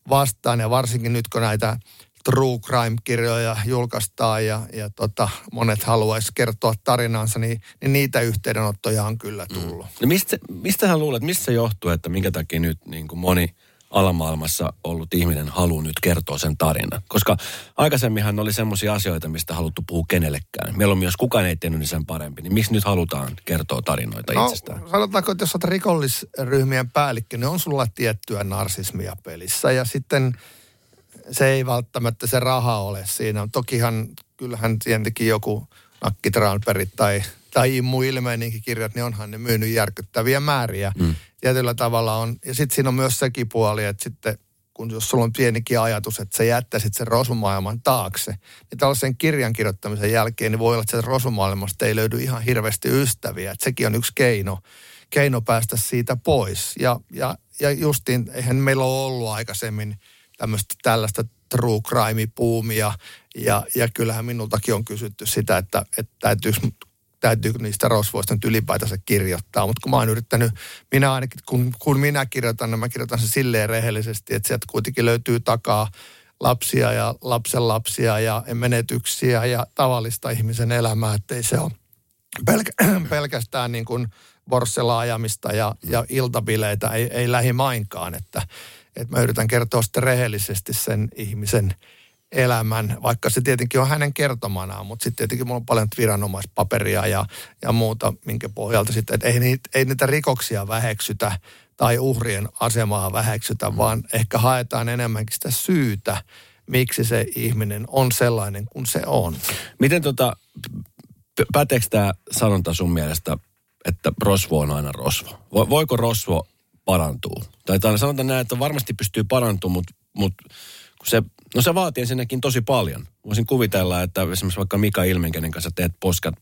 vastaan. Ja varsinkin nyt, kun näitä true crime-kirjoja julkaistaan ja, ja tota, monet haluaisi kertoa tarinansa, niin, niin niitä yhteydenottoja on kyllä mm. tullut. Mm. No mistä, mistä hän luulet, mistä se johtuu, että minkä takia nyt niin kuin moni alamaailmassa ollut ihminen haluaa nyt kertoa sen tarinan? Koska aikaisemminhan oli semmoisia asioita, mistä haluttu puhua kenellekään. Meillä on myös kukaan ei tehnyt niin sen parempi. Niin miksi nyt halutaan kertoa tarinoita no, itsestään? Sanotaanko, että jos olet rikollisryhmien päällikkö, niin on sulla tiettyä narsismia pelissä. Ja sitten se ei välttämättä se raha ole siinä. Tokihan kyllähän tietenkin joku Nakkitraanperit tai, tai Immu Ilmeeninkin kirjat, niin onhan ne myynyt järkyttäviä määriä. Mm. Tietyllä tavalla on. Ja sitten siinä on myös sekin puoli, että sitten kun jos sulla on pienikin ajatus, että sä jättäisit sen rosumaailman taakse, niin tällaisen kirjan kirjoittamisen jälkeen niin voi olla, että se rosumaailmasta ei löydy ihan hirveästi ystäviä. Että sekin on yksi keino, keino päästä siitä pois. Ja, ja, ja justiin, eihän meillä ole ollut aikaisemmin – tämmöistä tällaista true crime-puumia. Ja, ja kyllähän minultakin on kysytty sitä, että, että täytyykö täytyykö niistä rosvoista nyt ylipäätänsä kirjoittaa. Mutta kun mä oon yrittänyt, minä ainakin, kun, kun minä kirjoitan, niin mä kirjoitan sen silleen rehellisesti, että sieltä kuitenkin löytyy takaa lapsia ja lapsenlapsia ja menetyksiä ja tavallista ihmisen elämää, ettei se ole pelkä, [clears throat] pelkästään niin kuin ja, ja iltabileitä, ei, ei lähimainkaan, että, että mä yritän kertoa sitten rehellisesti sen ihmisen elämän, vaikka se tietenkin on hänen kertomanaan, mutta sitten tietenkin mulla on paljon viranomaispaperia ja, ja muuta, minkä pohjalta sitten, että ei niitä, ei niitä rikoksia väheksytä tai uhrien asemaa väheksytä, mm. vaan ehkä haetaan enemmänkin sitä syytä, miksi se ihminen on sellainen kuin se on. Miten tota, päteekö tämä sanonta sun mielestä, että rosvo on aina rosvo? Voiko rosvo parantua? Tai sanotaan näin, että varmasti pystyy parantumaan, mutta mut, se, no se vaatii ensinnäkin tosi paljon. Voisin kuvitella, että esimerkiksi vaikka Mika Ilmen, kenen kanssa teet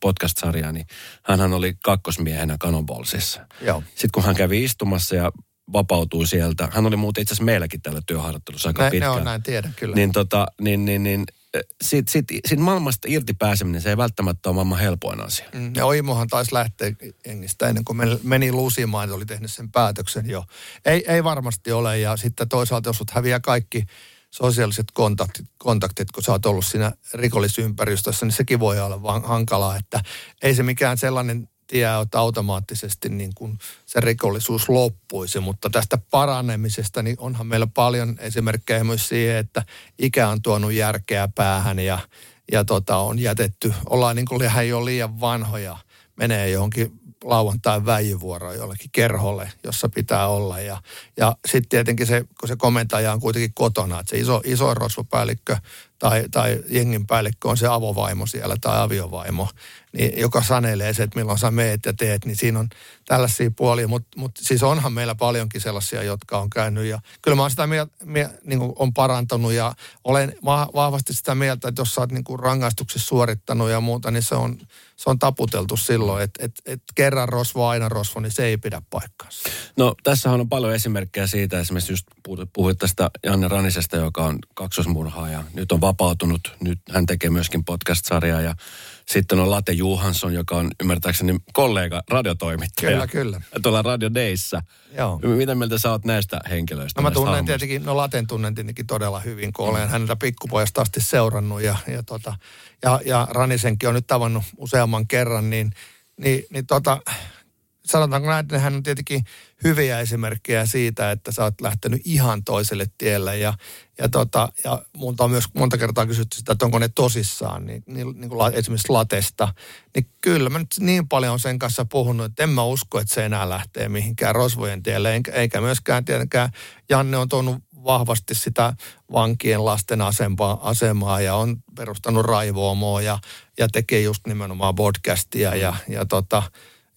podcast-sarjaa, niin hän oli kakkosmiehenä Cannonballsissa. Joo. Sitten kun hän kävi istumassa ja vapautui sieltä, hän oli muuten itse asiassa meilläkin tällä työharjoittelussa aika Nä, pitkään. Ne on näin, tiedän kyllä. Niin, tota, niin, niin, niin siitä, siitä, siitä maailmasta irti pääseminen, se ei välttämättä ole maailman helpoin asia. Mm, ja Oimohan taisi lähteä Engistä ennen kuin meni lusimaan, että oli tehnyt sen päätöksen jo. Ei, ei varmasti ole, ja sitten toisaalta jos sut häviää kaikki sosiaaliset kontaktit, kontaktit, kun sä oot ollut siinä rikollisympäristössä, niin sekin voi olla vaan hankalaa, että ei se mikään sellainen tie, että automaattisesti niin kuin se rikollisuus loppuisi, mutta tästä paranemisesta niin onhan meillä paljon esimerkkejä myös siihen, että ikä on tuonut järkeä päähän ja, ja tota, on jätetty, ollaan niin kuin jo liian vanhoja, menee johonkin lauantai väijyvuoroon jollekin kerholle, jossa pitää olla. Ja, ja sitten tietenkin se, kun se komentaja on kuitenkin kotona, että se iso, iso rosvopäällikkö tai, tai jengin päällikkö on se avovaimo siellä tai aviovaimo, niin joka sanelee se, että milloin sä meet ja teet, niin siinä on tällaisia puolia. Mutta mut siis onhan meillä paljonkin sellaisia, jotka on käynyt ja kyllä mä oon sitä mieltä, mie, niin on parantunut ja olen vahvasti sitä mieltä, että jos sä oot niin rangaistuksessa suorittanut ja muuta, niin se on, se on taputeltu silloin, että et, et kerran rosvo, aina rosvo, niin se ei pidä paikkaansa. No tässähän on paljon esimerkkejä siitä, esimerkiksi just puhuit tästä Janne Ranisesta, joka on kaksosmurhaaja. Nyt on vapautunut, nyt hän tekee myöskin podcast-sarjaa ja sitten on Late Johansson, joka on ymmärtääkseni kollega radiotoimittaja. Kyllä, kyllä. Tuolla Radio Dayssä. Joo. Mitä mieltä sä oot näistä henkilöistä? No mä tunnen tietenkin, no Laten tunnen tietenkin todella hyvin, kun olen mm. häntä pikkupojasta asti seurannut ja, ja, tota, ja, ja Ranisenkin on nyt tavannut useamman kerran, niin, niin, niin tota, sanotaanko näin, että hän on tietenkin hyviä esimerkkejä siitä, että sä oot lähtenyt ihan toiselle tielle. Ja, ja, tota, ja multa on myös monta kertaa kysytty sitä, että onko ne tosissaan, niin, niin, niin kuin esimerkiksi latesta. Niin kyllä mä nyt niin paljon on sen kanssa puhunut, että en mä usko, että se enää lähtee mihinkään rosvojen tielle. Eikä, eikä myöskään tietenkään Janne on tuonut vahvasti sitä vankien lasten asemaa, asemaa ja on perustanut raivoomoa ja, ja tekee just nimenomaan podcastia ja, ja tota,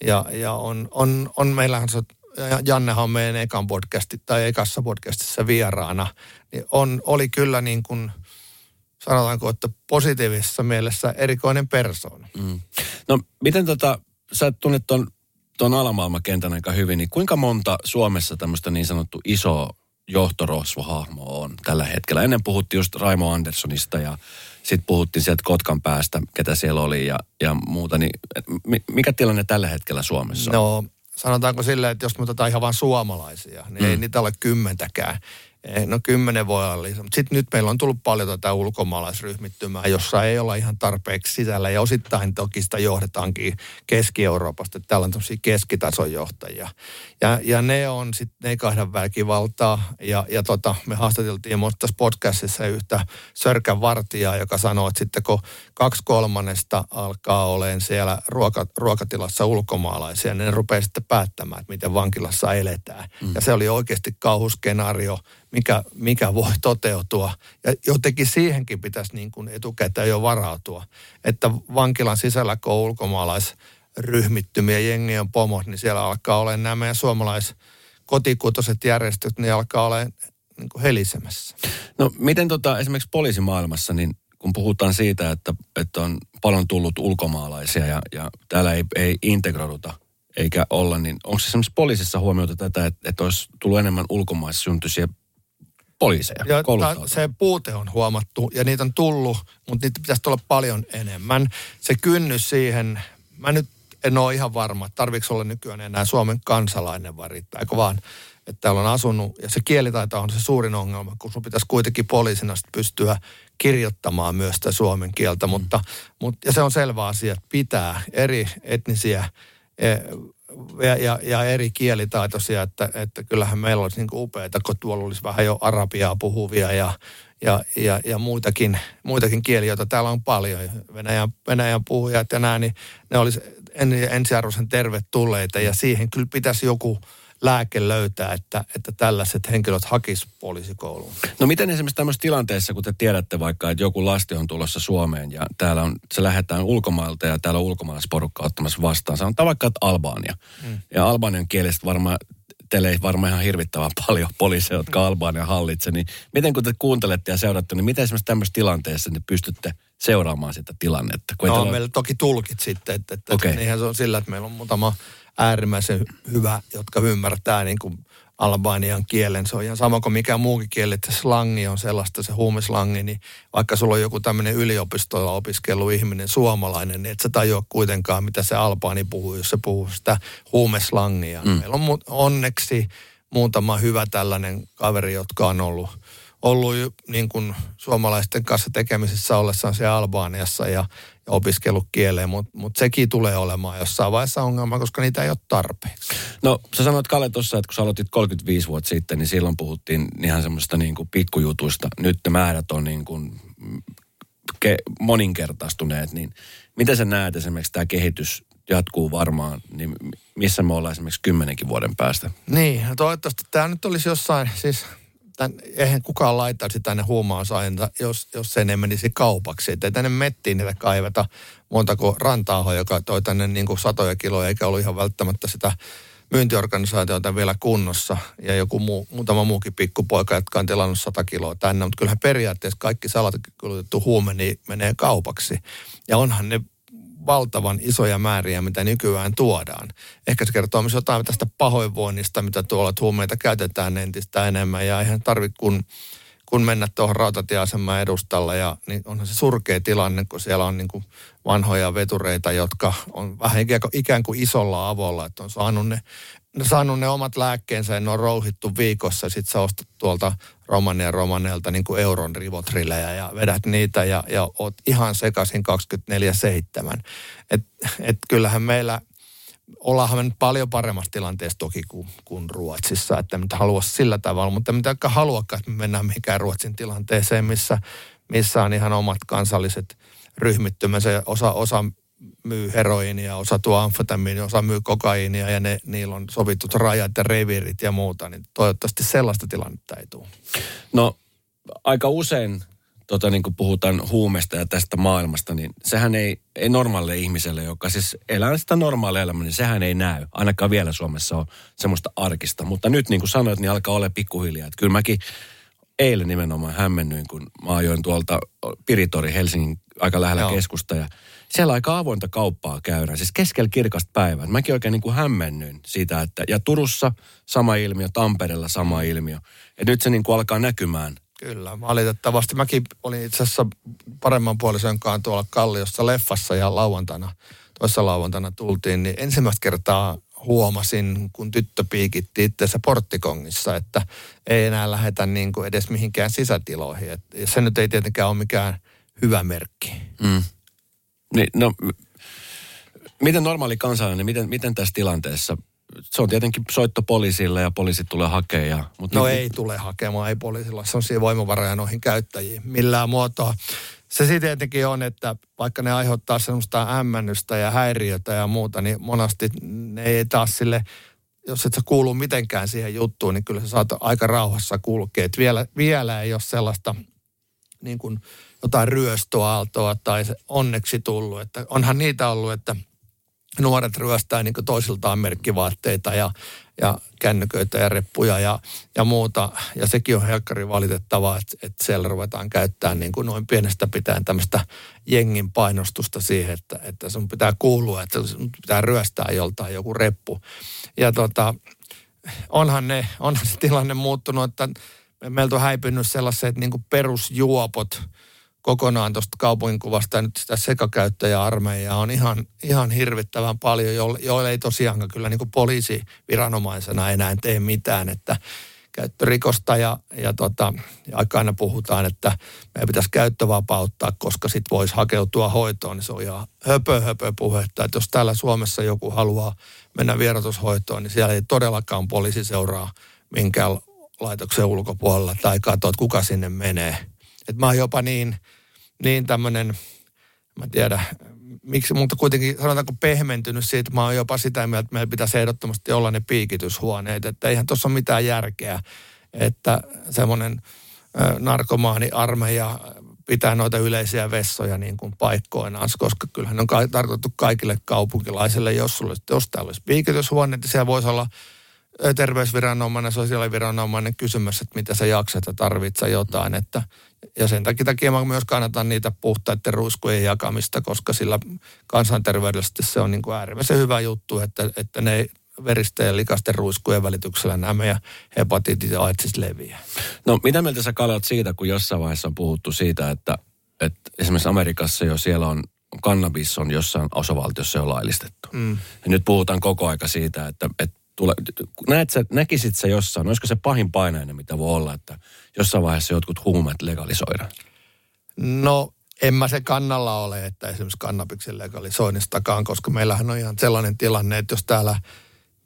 ja, ja on, on, on meillähän se, Jannehan on meidän ekan podcasti, tai ekassa podcastissa vieraana, niin on, oli kyllä niin kuin, sanotaanko, että positiivisessa mielessä erikoinen persoona. Mm. No miten tota, sä tunnet ton, ton alamaailmakentän aika hyvin, niin kuinka monta Suomessa tämmöistä niin sanottu isoa johtorosvohahmoa on tällä hetkellä? Ennen puhuttiin just Raimo Anderssonista ja sitten puhuttiin sieltä Kotkan päästä, ketä siellä oli ja, ja muuta. Niin, mikä tilanne tällä hetkellä Suomessa on? No sanotaanko silleen, että jos me otetaan ihan vain suomalaisia, niin mm. ei niitä ole kymmentäkään. Eh, no kymmenen voi olla lisää. Mutta sitten nyt meillä on tullut paljon tätä ulkomaalaisryhmittymää, jossa ei olla ihan tarpeeksi sisällä. Ja osittain toki sitä johdetaankin Keski-Euroopasta. Että täällä on tämmöisiä keskitason johtajia. Ja, ja ne on sitten, ne ei kahda väkivaltaa. Ja, ja tota, me haastateltiin muista tässä podcastissa yhtä Sörkän vartijaa, joka sanoo, että sitten kun kaksi kolmannesta alkaa olemaan siellä ruoka, ruokatilassa ulkomaalaisia, niin ne rupeaa sitten päättämään, että miten vankilassa eletään. Mm. Ja se oli oikeasti kauhuskenaario mikä, mikä voi toteutua. Ja jotenkin siihenkin pitäisi niin kuin etukäteen jo varautua, että vankilan sisällä kun on ulkomaalaisryhmittymiä, jengien pomot, niin siellä alkaa olla nämä meidän suomalais kotikutoiset järjestöt, niin alkaa olla niin kuin helisemässä. No miten tota, esimerkiksi poliisimaailmassa, niin kun puhutaan siitä, että, että on paljon tullut ulkomaalaisia ja, ja täällä ei, ei integroiduta eikä olla, niin onko se esimerkiksi poliisissa huomioita tätä, että, että olisi tullut enemmän ulkomaissyntyisiä poliiseja ja Se puute on huomattu ja niitä on tullut, mutta niitä pitäisi tulla paljon enemmän. Se kynnys siihen, mä nyt en ole ihan varma, että tarvitsetko olla nykyään enää Suomen kansalainen vai riittääkö vaan, että täällä on asunut. Ja se kielitaito on se suurin ongelma, kun sun pitäisi kuitenkin poliisina pystyä kirjoittamaan myös sitä suomen kieltä. Mm. Mutta, mutta, ja se on selvä asia, että pitää eri etnisiä e, ja, ja, ja eri kielitaitoisia, että, että kyllähän meillä olisi niin upeita, kun tuolla olisi vähän jo arabiaa puhuvia ja, ja, ja, ja muitakin, muitakin kieliä, joita täällä on paljon. Venäjän, Venäjän puhujat ja nämä, niin ne olisi ensiarvoisen tervetulleita ja siihen kyllä pitäisi joku lääke löytää, että, että tällaiset henkilöt hakis poliisikouluun. No miten esimerkiksi tämmöisessä tilanteessa, kun te tiedätte vaikka, että joku lasti on tulossa Suomeen ja täällä on, se lähdetään ulkomailta ja täällä on ulkomaalaisporukka ottamassa vastaan. Sanotaan vaikka, että Albania. Mm. Ja albanian kielestä varmaan teille ei varmaan ihan hirvittävän paljon [laughs] poliiseja, jotka mm. Albania hallitse, niin miten kun te kuuntelette ja seuraatte, niin miten esimerkiksi tämmöisessä tilanteessa niin pystytte seuraamaan sitä tilannetta? Kun no, on meillä toki tulkit sitten, että, että okay. niinhän se on sillä, että meillä on muutama äärimmäisen hyvä, jotka ymmärtää niin kuin albanian kielen. Se on ihan sama kuin mikä muukin kieli, että slangi on sellaista, se huumeslangi, niin vaikka sulla on joku tämmöinen yliopistolla opiskellut ihminen, suomalainen, niin et sä tajua kuitenkaan, mitä se albaani puhuu, jos se puhuu sitä huumeslangia. Mm. Meillä on onneksi muutama hyvä tällainen kaveri, jotka on ollut ollut niin kuin suomalaisten kanssa tekemisissä ollessaan siellä Albaaniassa ja, ja opiskellut kieleen, mutta mut sekin tulee olemaan jossain vaiheessa ongelma, koska niitä ei ole tarpeeksi. No sä sanoit Kalle tuossa, että kun sä aloitit 35 vuotta sitten, niin silloin puhuttiin ihan semmoista niin kuin pikkujutuista. Nyt ne määrät on niin kuin ke, moninkertaistuneet, niin miten sä näet esimerkiksi tämä kehitys jatkuu varmaan, niin missä me ollaan esimerkiksi kymmenenkin vuoden päästä? Niin, toivottavasti tämä nyt olisi jossain, siis tämän, eihän kukaan laittaisi tänne huumausaineita, jos, jos se ne menisi kaupaksi. Että ei tänne mettiin niitä kaiveta montako rantaaho, joka toi tänne niin kuin satoja kiloja, eikä ollut ihan välttämättä sitä myyntiorganisaatiota vielä kunnossa. Ja joku muu, muutama muukin pikkupoika, jotka on tilannut 100 kiloa tänne. Mutta kyllähän periaatteessa kaikki salatkulutettu huume niin menee kaupaksi. Ja onhan ne valtavan isoja määriä, mitä nykyään tuodaan. Ehkä se kertoo myös jotain tästä pahoinvoinnista, mitä tuolla huumeita käytetään entistä enemmän. Ja eihän tarvitse kun, kun mennä tuohon rautatieasemaan edustalla. Ja niin onhan se surkea tilanne, kun siellä on niin kuin vanhoja vetureita, jotka on vähän ikään kuin, isolla avolla, että on saanut ne saanut ne omat lääkkeensä ja ne on rouhittu viikossa. Sitten sä ostat tuolta Romania Romaneelta niin kuin euron rivotrilejä ja vedät niitä ja, ja oot ihan sekaisin 24-7. Et, et kyllähän meillä, ollaan me nyt paljon paremmassa tilanteessa toki kuin, kuin Ruotsissa, että mitä halua sillä tavalla, mutta mitä haluakaan, että me mennään mihinkään Ruotsin tilanteeseen, missä, missä on ihan omat kansalliset ryhmittymänsä. Osa, osa myy heroiinia, osa tuo amfetamiinia, osa myy kokaiinia ja ne, niillä on sovitut rajat ja reviirit ja muuta, niin toivottavasti sellaista tilannetta ei tule. No aika usein tota, niin kun puhutaan huumesta ja tästä maailmasta, niin sehän ei, ei normaalille ihmiselle, joka siis elää sitä normaalia elämää, niin sehän ei näy. Ainakaan vielä Suomessa on semmoista arkista. Mutta nyt niin kuin sanoit, niin alkaa olla pikkuhiljaa. Että kyllä mäkin eilen nimenomaan hämmennyin, kun mä ajoin tuolta Piritori Helsingin aika lähellä Joo. keskusta ja siellä aika avointa kauppaa käydään, siis keskellä kirkasta päivää. Mäkin oikein niin kuin hämmennyin siitä, että ja Turussa sama ilmiö, Tampereella sama ilmiö. Ja nyt se niin kuin alkaa näkymään. Kyllä, valitettavasti. Mäkin olin itse asiassa paremman puolisen kanssa tuolla Kalliossa leffassa ja lauantaina, toissa lauantaina tultiin, niin ensimmäistä kertaa huomasin, kun tyttö piikitti itseensä porttikongissa, että ei enää lähetä niin kuin edes mihinkään sisätiloihin. Et, se nyt ei tietenkään ole mikään hyvä merkki. Mm. Niin, no, miten normaali kansalainen, miten, miten tässä tilanteessa se on tietenkin soitto poliisille ja poliisit tulee hakemaan. mutta no nyt... ei tule hakemaan, ei poliisilla siinä voimavaroja noihin käyttäjiin millään muotoa. Se sitten tietenkin on, että vaikka ne aiheuttaa semmoista hämmennystä ja häiriötä ja muuta, niin monasti ne ei taas sille, jos et sä kuulu mitenkään siihen juttuun, niin kyllä sä saat aika rauhassa kulkea. Et vielä, vielä ei ole sellaista niin kuin jotain ryöstöaaltoa tai onneksi tullut. Että onhan niitä ollut, että nuoret ryöstää niin toisiltaan merkkivaatteita ja, ja kännyköitä ja reppuja ja, ja muuta. Ja sekin on helkkari valitettavaa, että, että siellä ruvetaan käyttämään niin kuin noin pienestä pitäen tämmöistä jengin painostusta siihen, että, että sun pitää kuulua, että sun pitää ryöstää joltain joku reppu. Ja tota, onhan, ne, onhan se tilanne muuttunut, että meiltä on häipynyt sellaiset niin kuin perusjuopot – kokonaan tuosta kaupunkikuvasta ja nyt sitä sekakäyttäjäarmeijaa on ihan, ihan hirvittävän paljon, joille, joille ei tosiaan kyllä niin kuin poliisiviranomaisena enää tee mitään, että käyttörikosta ja, ja, tota, ja aika aina puhutaan, että meidän pitäisi käyttövapauttaa, koska sitten voisi hakeutua hoitoon, niin se on ihan höpö, höpö puhetta, että jos täällä Suomessa joku haluaa mennä vierotushoitoon, niin siellä ei todellakaan poliisi seuraa minkään laitoksen ulkopuolella tai katsoa, että kuka sinne menee. Että mä oon jopa niin, niin tämmöinen, mä tiedä, miksi, mutta kuitenkin sanotaanko pehmentynyt siitä, mä oon jopa sitä mieltä, että meillä pitäisi ehdottomasti olla ne piikityshuoneet, että eihän tuossa ole mitään järkeä, että semmoinen narkomaani armeija pitää noita yleisiä vessoja niin kuin paikkoinaan, koska kyllähän on ka- tarkoitettu kaikille kaupunkilaisille, jos, sulle, jos täällä olisi piikityshuone, niin siellä voisi olla terveysviranomainen, sosiaaliviranomainen kysymys, että mitä sä jaksat ja tarvitset jotain. Että, ja sen takia, takia mä myös kannatan niitä puhtaiden ruiskujen jakamista, koska sillä kansanterveydellisesti se on niin kuin äärimmäisen hyvä juttu, että, että ne veristen ja likasten ruiskujen välityksellä nämä meidän hepatiitit ja AIDS leviää. No mitä mieltä sä Kalle siitä, kun jossain vaiheessa on puhuttu siitä, että, että esimerkiksi Amerikassa jo siellä on kannabis on jossain osavaltiossa jo laillistettu. Mm. Ja nyt puhutaan koko aika siitä, että, että tule, näet sä, näkisit sä jossain, olisiko se pahin painainen, mitä voi olla, että jossain vaiheessa jotkut huumeet legalisoidaan? No en mä se kannalla ole, että esimerkiksi kannabiksen legalisoinnistakaan, koska meillähän on ihan sellainen tilanne, että jos täällä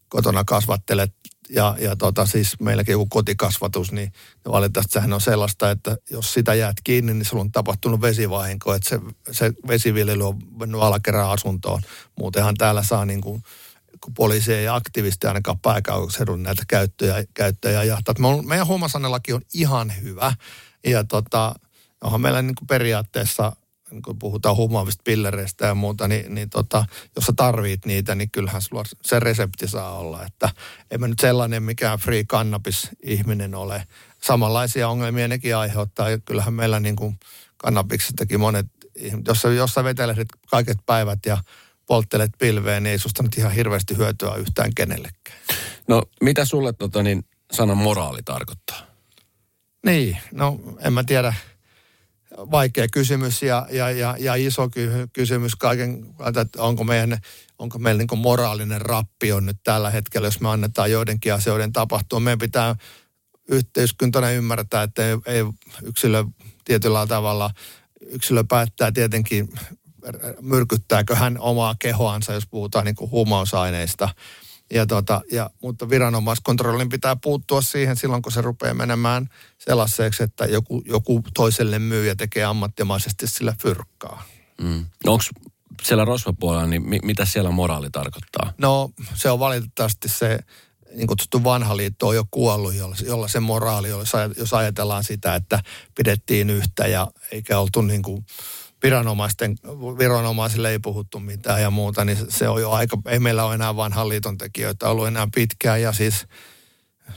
kotona kasvattelet ja, ja tota, siis meilläkin joku kotikasvatus, niin valitettavasti sehän on sellaista, että jos sitä jäät kiinni, niin sulla on tapahtunut vesivahinko, että se, se vesiviljely on mennyt alakerran asuntoon. Muutenhan täällä saa niin kuin, kun poliisia ja aktivisteja ainakaan pääkaupunkiseudun näitä käyttöjä, käyttäjä jahtaa. Meidän huumausannelaki on ihan hyvä ja tota, onhan meillä niin kuin periaatteessa – kun puhutaan huumaavista pillereistä ja muuta, niin, niin tota, jos sä tarvit niitä, niin kyllähän sulla se resepti saa olla. Että en mä nyt sellainen mikään free cannabis-ihminen ole. Samanlaisia ongelmia nekin aiheuttaa. Ja kyllähän meillä niin kuin kannabiksestakin monet, jos sä, jos sä kaiket päivät ja polttelet pilveen, niin ei susta nyt ihan hirveästi hyötyä yhtään kenellekään. No mitä sulle tota, niin, sana moraali tarkoittaa? Niin, no en mä tiedä vaikea kysymys ja, ja, ja, ja iso kysymys kaiken, että onko meidän, onko meillä niin moraalinen rappio nyt tällä hetkellä, jos me annetaan joidenkin asioiden tapahtua. Meidän pitää yhteiskuntana ymmärtää, että ei, ei yksilö tietyllä tavalla, yksilö päättää tietenkin myrkyttääkö hän omaa kehoansa, jos puhutaan niin kuin huumausaineista – ja tota, ja, mutta viranomaiskontrollin pitää puuttua siihen silloin, kun se rupeaa menemään sellaiseksi, että joku, joku toiselle myy ja tekee ammattimaisesti sillä fyrkkaa. Mm. Onko siellä rosvapuolella, niin mi- mitä siellä moraali tarkoittaa? No se on valitettavasti se niin kutsuttu vanha liitto on jo kuollut, jolla, jolla se moraali, jos ajatellaan sitä, että pidettiin yhtä ja eikä oltu niin kuin viranomaisten, viranomaisille ei puhuttu mitään ja muuta, niin se on jo aika, ei meillä ole enää vanhan liiton tekijöitä ollut enää pitkään. Ja siis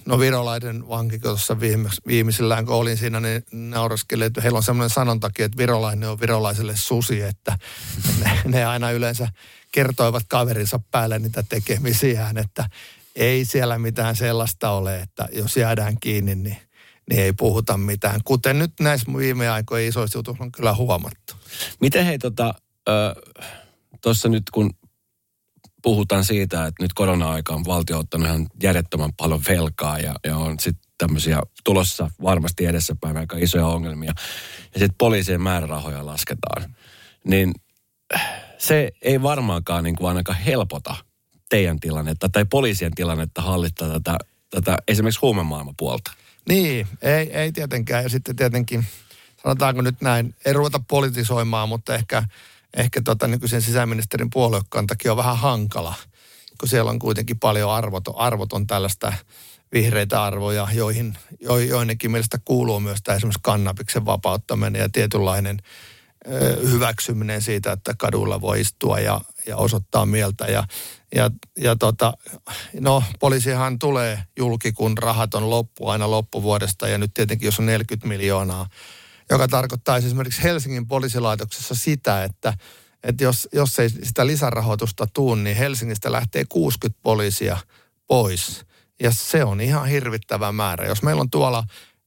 No virolaiden vanki, tuossa viime, viimeisillään kun olin siinä, niin nauraskeli, että heillä on semmoinen sanontakin, että virolainen on virolaiselle susi, että ne, ne aina yleensä kertoivat kaverinsa päälle niitä tekemisiään, että ei siellä mitään sellaista ole, että jos jäädään kiinni, niin niin ei puhuta mitään. Kuten nyt näissä viime aikoina isoissa jutuissa on kyllä huomattu. Miten hei tota, nyt kun puhutaan siitä, että nyt korona-aika on valtio ottanut ihan järjettömän paljon velkaa ja, ja on sitten tämmöisiä tulossa varmasti edessäpäin aika isoja ongelmia. Ja sitten poliisien määrärahoja lasketaan. Niin se ei varmaankaan niin kuin ainakaan helpota teidän tilannetta tai poliisien tilannetta hallittaa tätä, tätä esimerkiksi huumemaailmapuolta. Niin, ei, ei tietenkään. Ja sitten tietenkin, sanotaanko nyt näin, ei ruveta politisoimaan, mutta ehkä, ehkä tota nykyisen sisäministerin puoluekantakin on vähän hankala, kun siellä on kuitenkin paljon arvoton, arvoton tällaista vihreitä arvoja, joihin jo, joidenkin mielestä kuuluu myös tämä esimerkiksi kannabiksen vapauttaminen ja tietynlainen hyväksyminen siitä, että kadulla voi istua ja, ja osoittaa mieltä. Ja ja, ja tota, no poliisihan tulee julki, kun rahat on loppu aina loppuvuodesta ja nyt tietenkin jos on 40 miljoonaa, joka tarkoittaa esimerkiksi Helsingin poliisilaitoksessa sitä, että, että jos, jos ei sitä lisärahoitusta tuu, niin Helsingistä lähtee 60 poliisia pois. Ja se on ihan hirvittävä määrä. Jos meillä on tuolla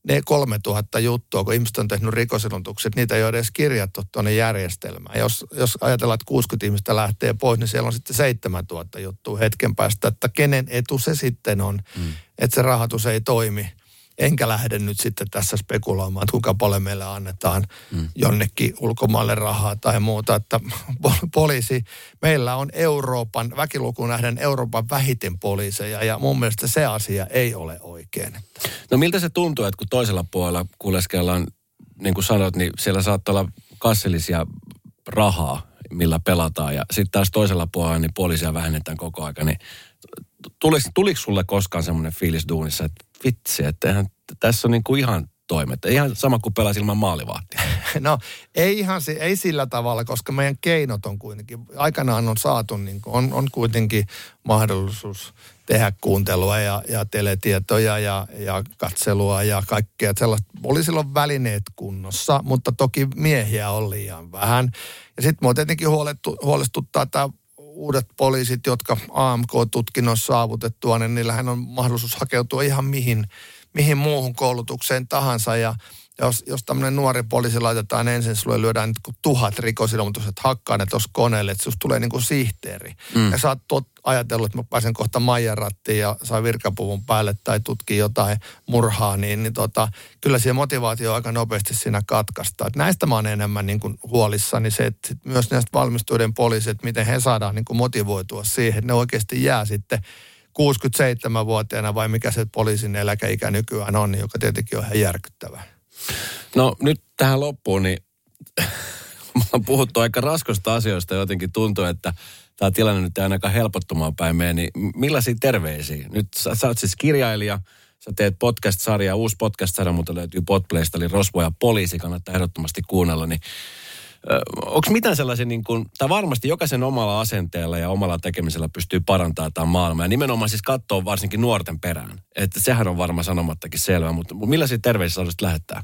ne 3000 juttua, kun ihmiset on tehnyt rikosilmoitukset, niitä ei ole edes kirjattu tuonne järjestelmään. Jos, jos ajatellaan, että 60 ihmistä lähtee pois, niin siellä on sitten 7000 juttua hetken päästä, että kenen etu se sitten on, mm. että se rahoitus ei toimi – enkä lähde nyt sitten tässä spekuloimaan, että kuinka paljon meille annetaan mm. jonnekin ulkomaille rahaa tai muuta. Että poliisi, meillä on Euroopan, väkilukuun nähden Euroopan vähiten poliiseja ja mun mielestä se asia ei ole oikein. No miltä se tuntuu, että kun toisella puolella kuleskellaan niin kuin sanoit, niin siellä saattaa olla kassillisia rahaa, millä pelataan. Ja sitten taas toisella puolella niin poliisia vähennetään koko aika. Niin tuliko, tuliko sulle koskaan semmoinen fiilis duunissa, että vitsi, että eihän, tässä on niin kuin ihan toimet. Ihan sama kuin pelasi ilman maalivahtia. [laughs] No ei ihan se, ei sillä tavalla, koska meidän keinot on kuitenkin, aikanaan on saatu, niin kuin, on, on kuitenkin mahdollisuus tehdä kuuntelua ja, ja teletietoja ja, ja katselua ja kaikkea sellaista. Oli silloin välineet kunnossa, mutta toki miehiä on liian vähän. Ja sitten mua tietenkin huolestuttaa tämä uudet poliisit, jotka AMK-tutkinnossa saavutettua, niin niillähän on mahdollisuus hakeutua ihan mihin, mihin muuhun koulutukseen tahansa. Ja jos, jos tämmöinen nuori poliisi laitetaan ensin, sulle lyödään nyt kuin tuhat rikosilmoitusta, että hakkaa ne tuossa koneelle, että susta tulee niin kuin sihteeri. Mm. Ja sä oot tot, ajatellut, että mä pääsen kohta Maijan rattiin ja saa virkapuvun päälle tai tutkii jotain murhaa, niin, niin tota, kyllä siihen motivaatio aika nopeasti siinä katkaistaan. Et näistä mä oon enemmän niin kuin huolissani se, että sit myös näistä valmistuneiden poliisit, miten he saadaan niin kuin motivoitua siihen, että ne oikeasti jää sitten 67-vuotiaana vai mikä se poliisin eläkeikä nykyään on, joka tietenkin on ihan järkyttävää. No nyt tähän loppuun, niin [laughs] on puhuttu aika raskosta asioista. Jotenkin tuntuu, että tämä tilanne nyt ei ainakaan helpottumaan päin mene. Niin millaisia terveisiä? Nyt sä, sä oot siis kirjailija, sä teet podcast-sarjaa, uusi podcast-sarja, mutta löytyy Podplaysta, eli Rosvo ja poliisi, kannattaa ehdottomasti kuunnella. Niin Onko mitään sellaisia, niin kuin, tai varmasti jokaisen omalla asenteella ja omalla tekemisellä pystyy parantamaan tämä maailma. Ja nimenomaan siis katsoa varsinkin nuorten perään. Että sehän on varmaan sanomattakin selvä, mutta millaisia terveisiä haluaisit lähettää?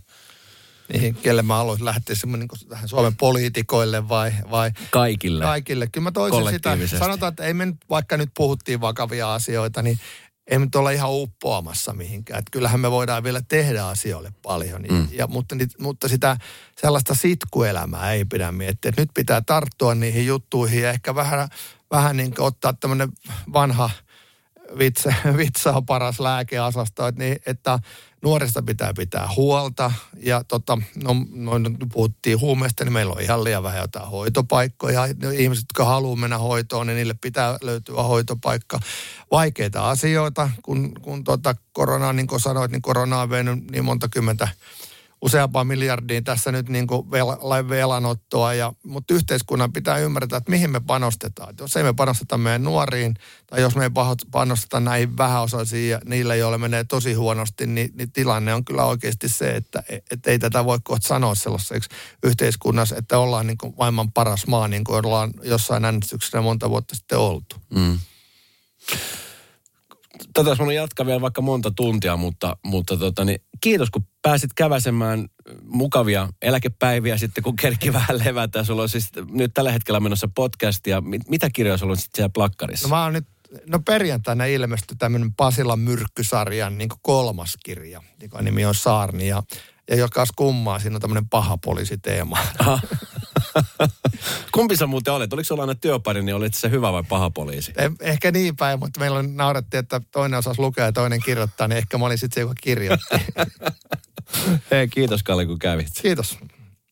Niin, kelle mä haluaisin lähteä semmoinen niin tähän Suomen poliitikoille vai, vai... Kaikille. Kaikille. Kyllä mä toisin sitä, sanotaan, että ei me nyt, vaikka nyt puhuttiin vakavia asioita, niin ei nyt olla ihan uppoamassa mihinkään. Että kyllähän me voidaan vielä tehdä asioille paljon. Mm. Ja, mutta, mutta sitä sellaista sitkuelämää ei pidä miettiä. Että nyt pitää tarttua niihin juttuihin ja ehkä vähän, vähän niin ottaa tämmöinen vanha vitsa, [laughs] vitsa on paras lääkeasasto, että, niin, että nuorista pitää pitää huolta. Ja tota, no, no, puhuttiin huumeista, niin meillä on ihan liian vähän jotain hoitopaikkoja. Ihmiset, jotka haluaa mennä hoitoon, niin niille pitää löytyä hoitopaikka. Vaikeita asioita, kun, kun tota korona, niin kuin sanoit, niin korona on vienyt niin monta kymmentä useampaan miljardiin tässä nyt niin kuin vel, velanottoa, ja, mutta yhteiskunnan pitää ymmärtää, että mihin me panostetaan. Jos ei me panosteta meidän nuoriin, tai jos me ei panosteta näihin vähäosaisiin ja niille, joille menee tosi huonosti, niin, niin tilanne on kyllä oikeasti se, että et ei tätä voi kohta sanoa sellaiseksi yhteiskunnassa, että ollaan niin kuin maailman paras maa, niin kuin ollaan jossain äänestyksessä monta vuotta sitten oltu. Mm tätä olisi jatkaa vielä vaikka monta tuntia, mutta, mutta tota, niin kiitos kun pääsit käväsemään mukavia eläkepäiviä sitten, kun kerki [laughs] vähän levätä. Sulla on siis nyt tällä hetkellä menossa podcastia. Mitä kirjoja sulla on sitten siellä plakkarissa? No mä oon nyt, no perjantaina ilmestyi tämmöinen Pasilan myrkkysarjan niin kolmas kirja, joka nimi on Saarni. Ja, ja joka kummaa, siinä on tämmöinen paha poliisiteema. [laughs] [laughs] Kumpi sä muuten olet? Oliko sulla aina työpari, niin olit se hyvä vai paha poliisi? Eh, ehkä niin päin, mutta meillä on naurettiin, että toinen osasi lukea ja toinen kirjoittaa, niin ehkä mä olin sitten se, joka kirjoitti. [laughs] Hei, kiitos Kalle, kun kävit. Kiitos.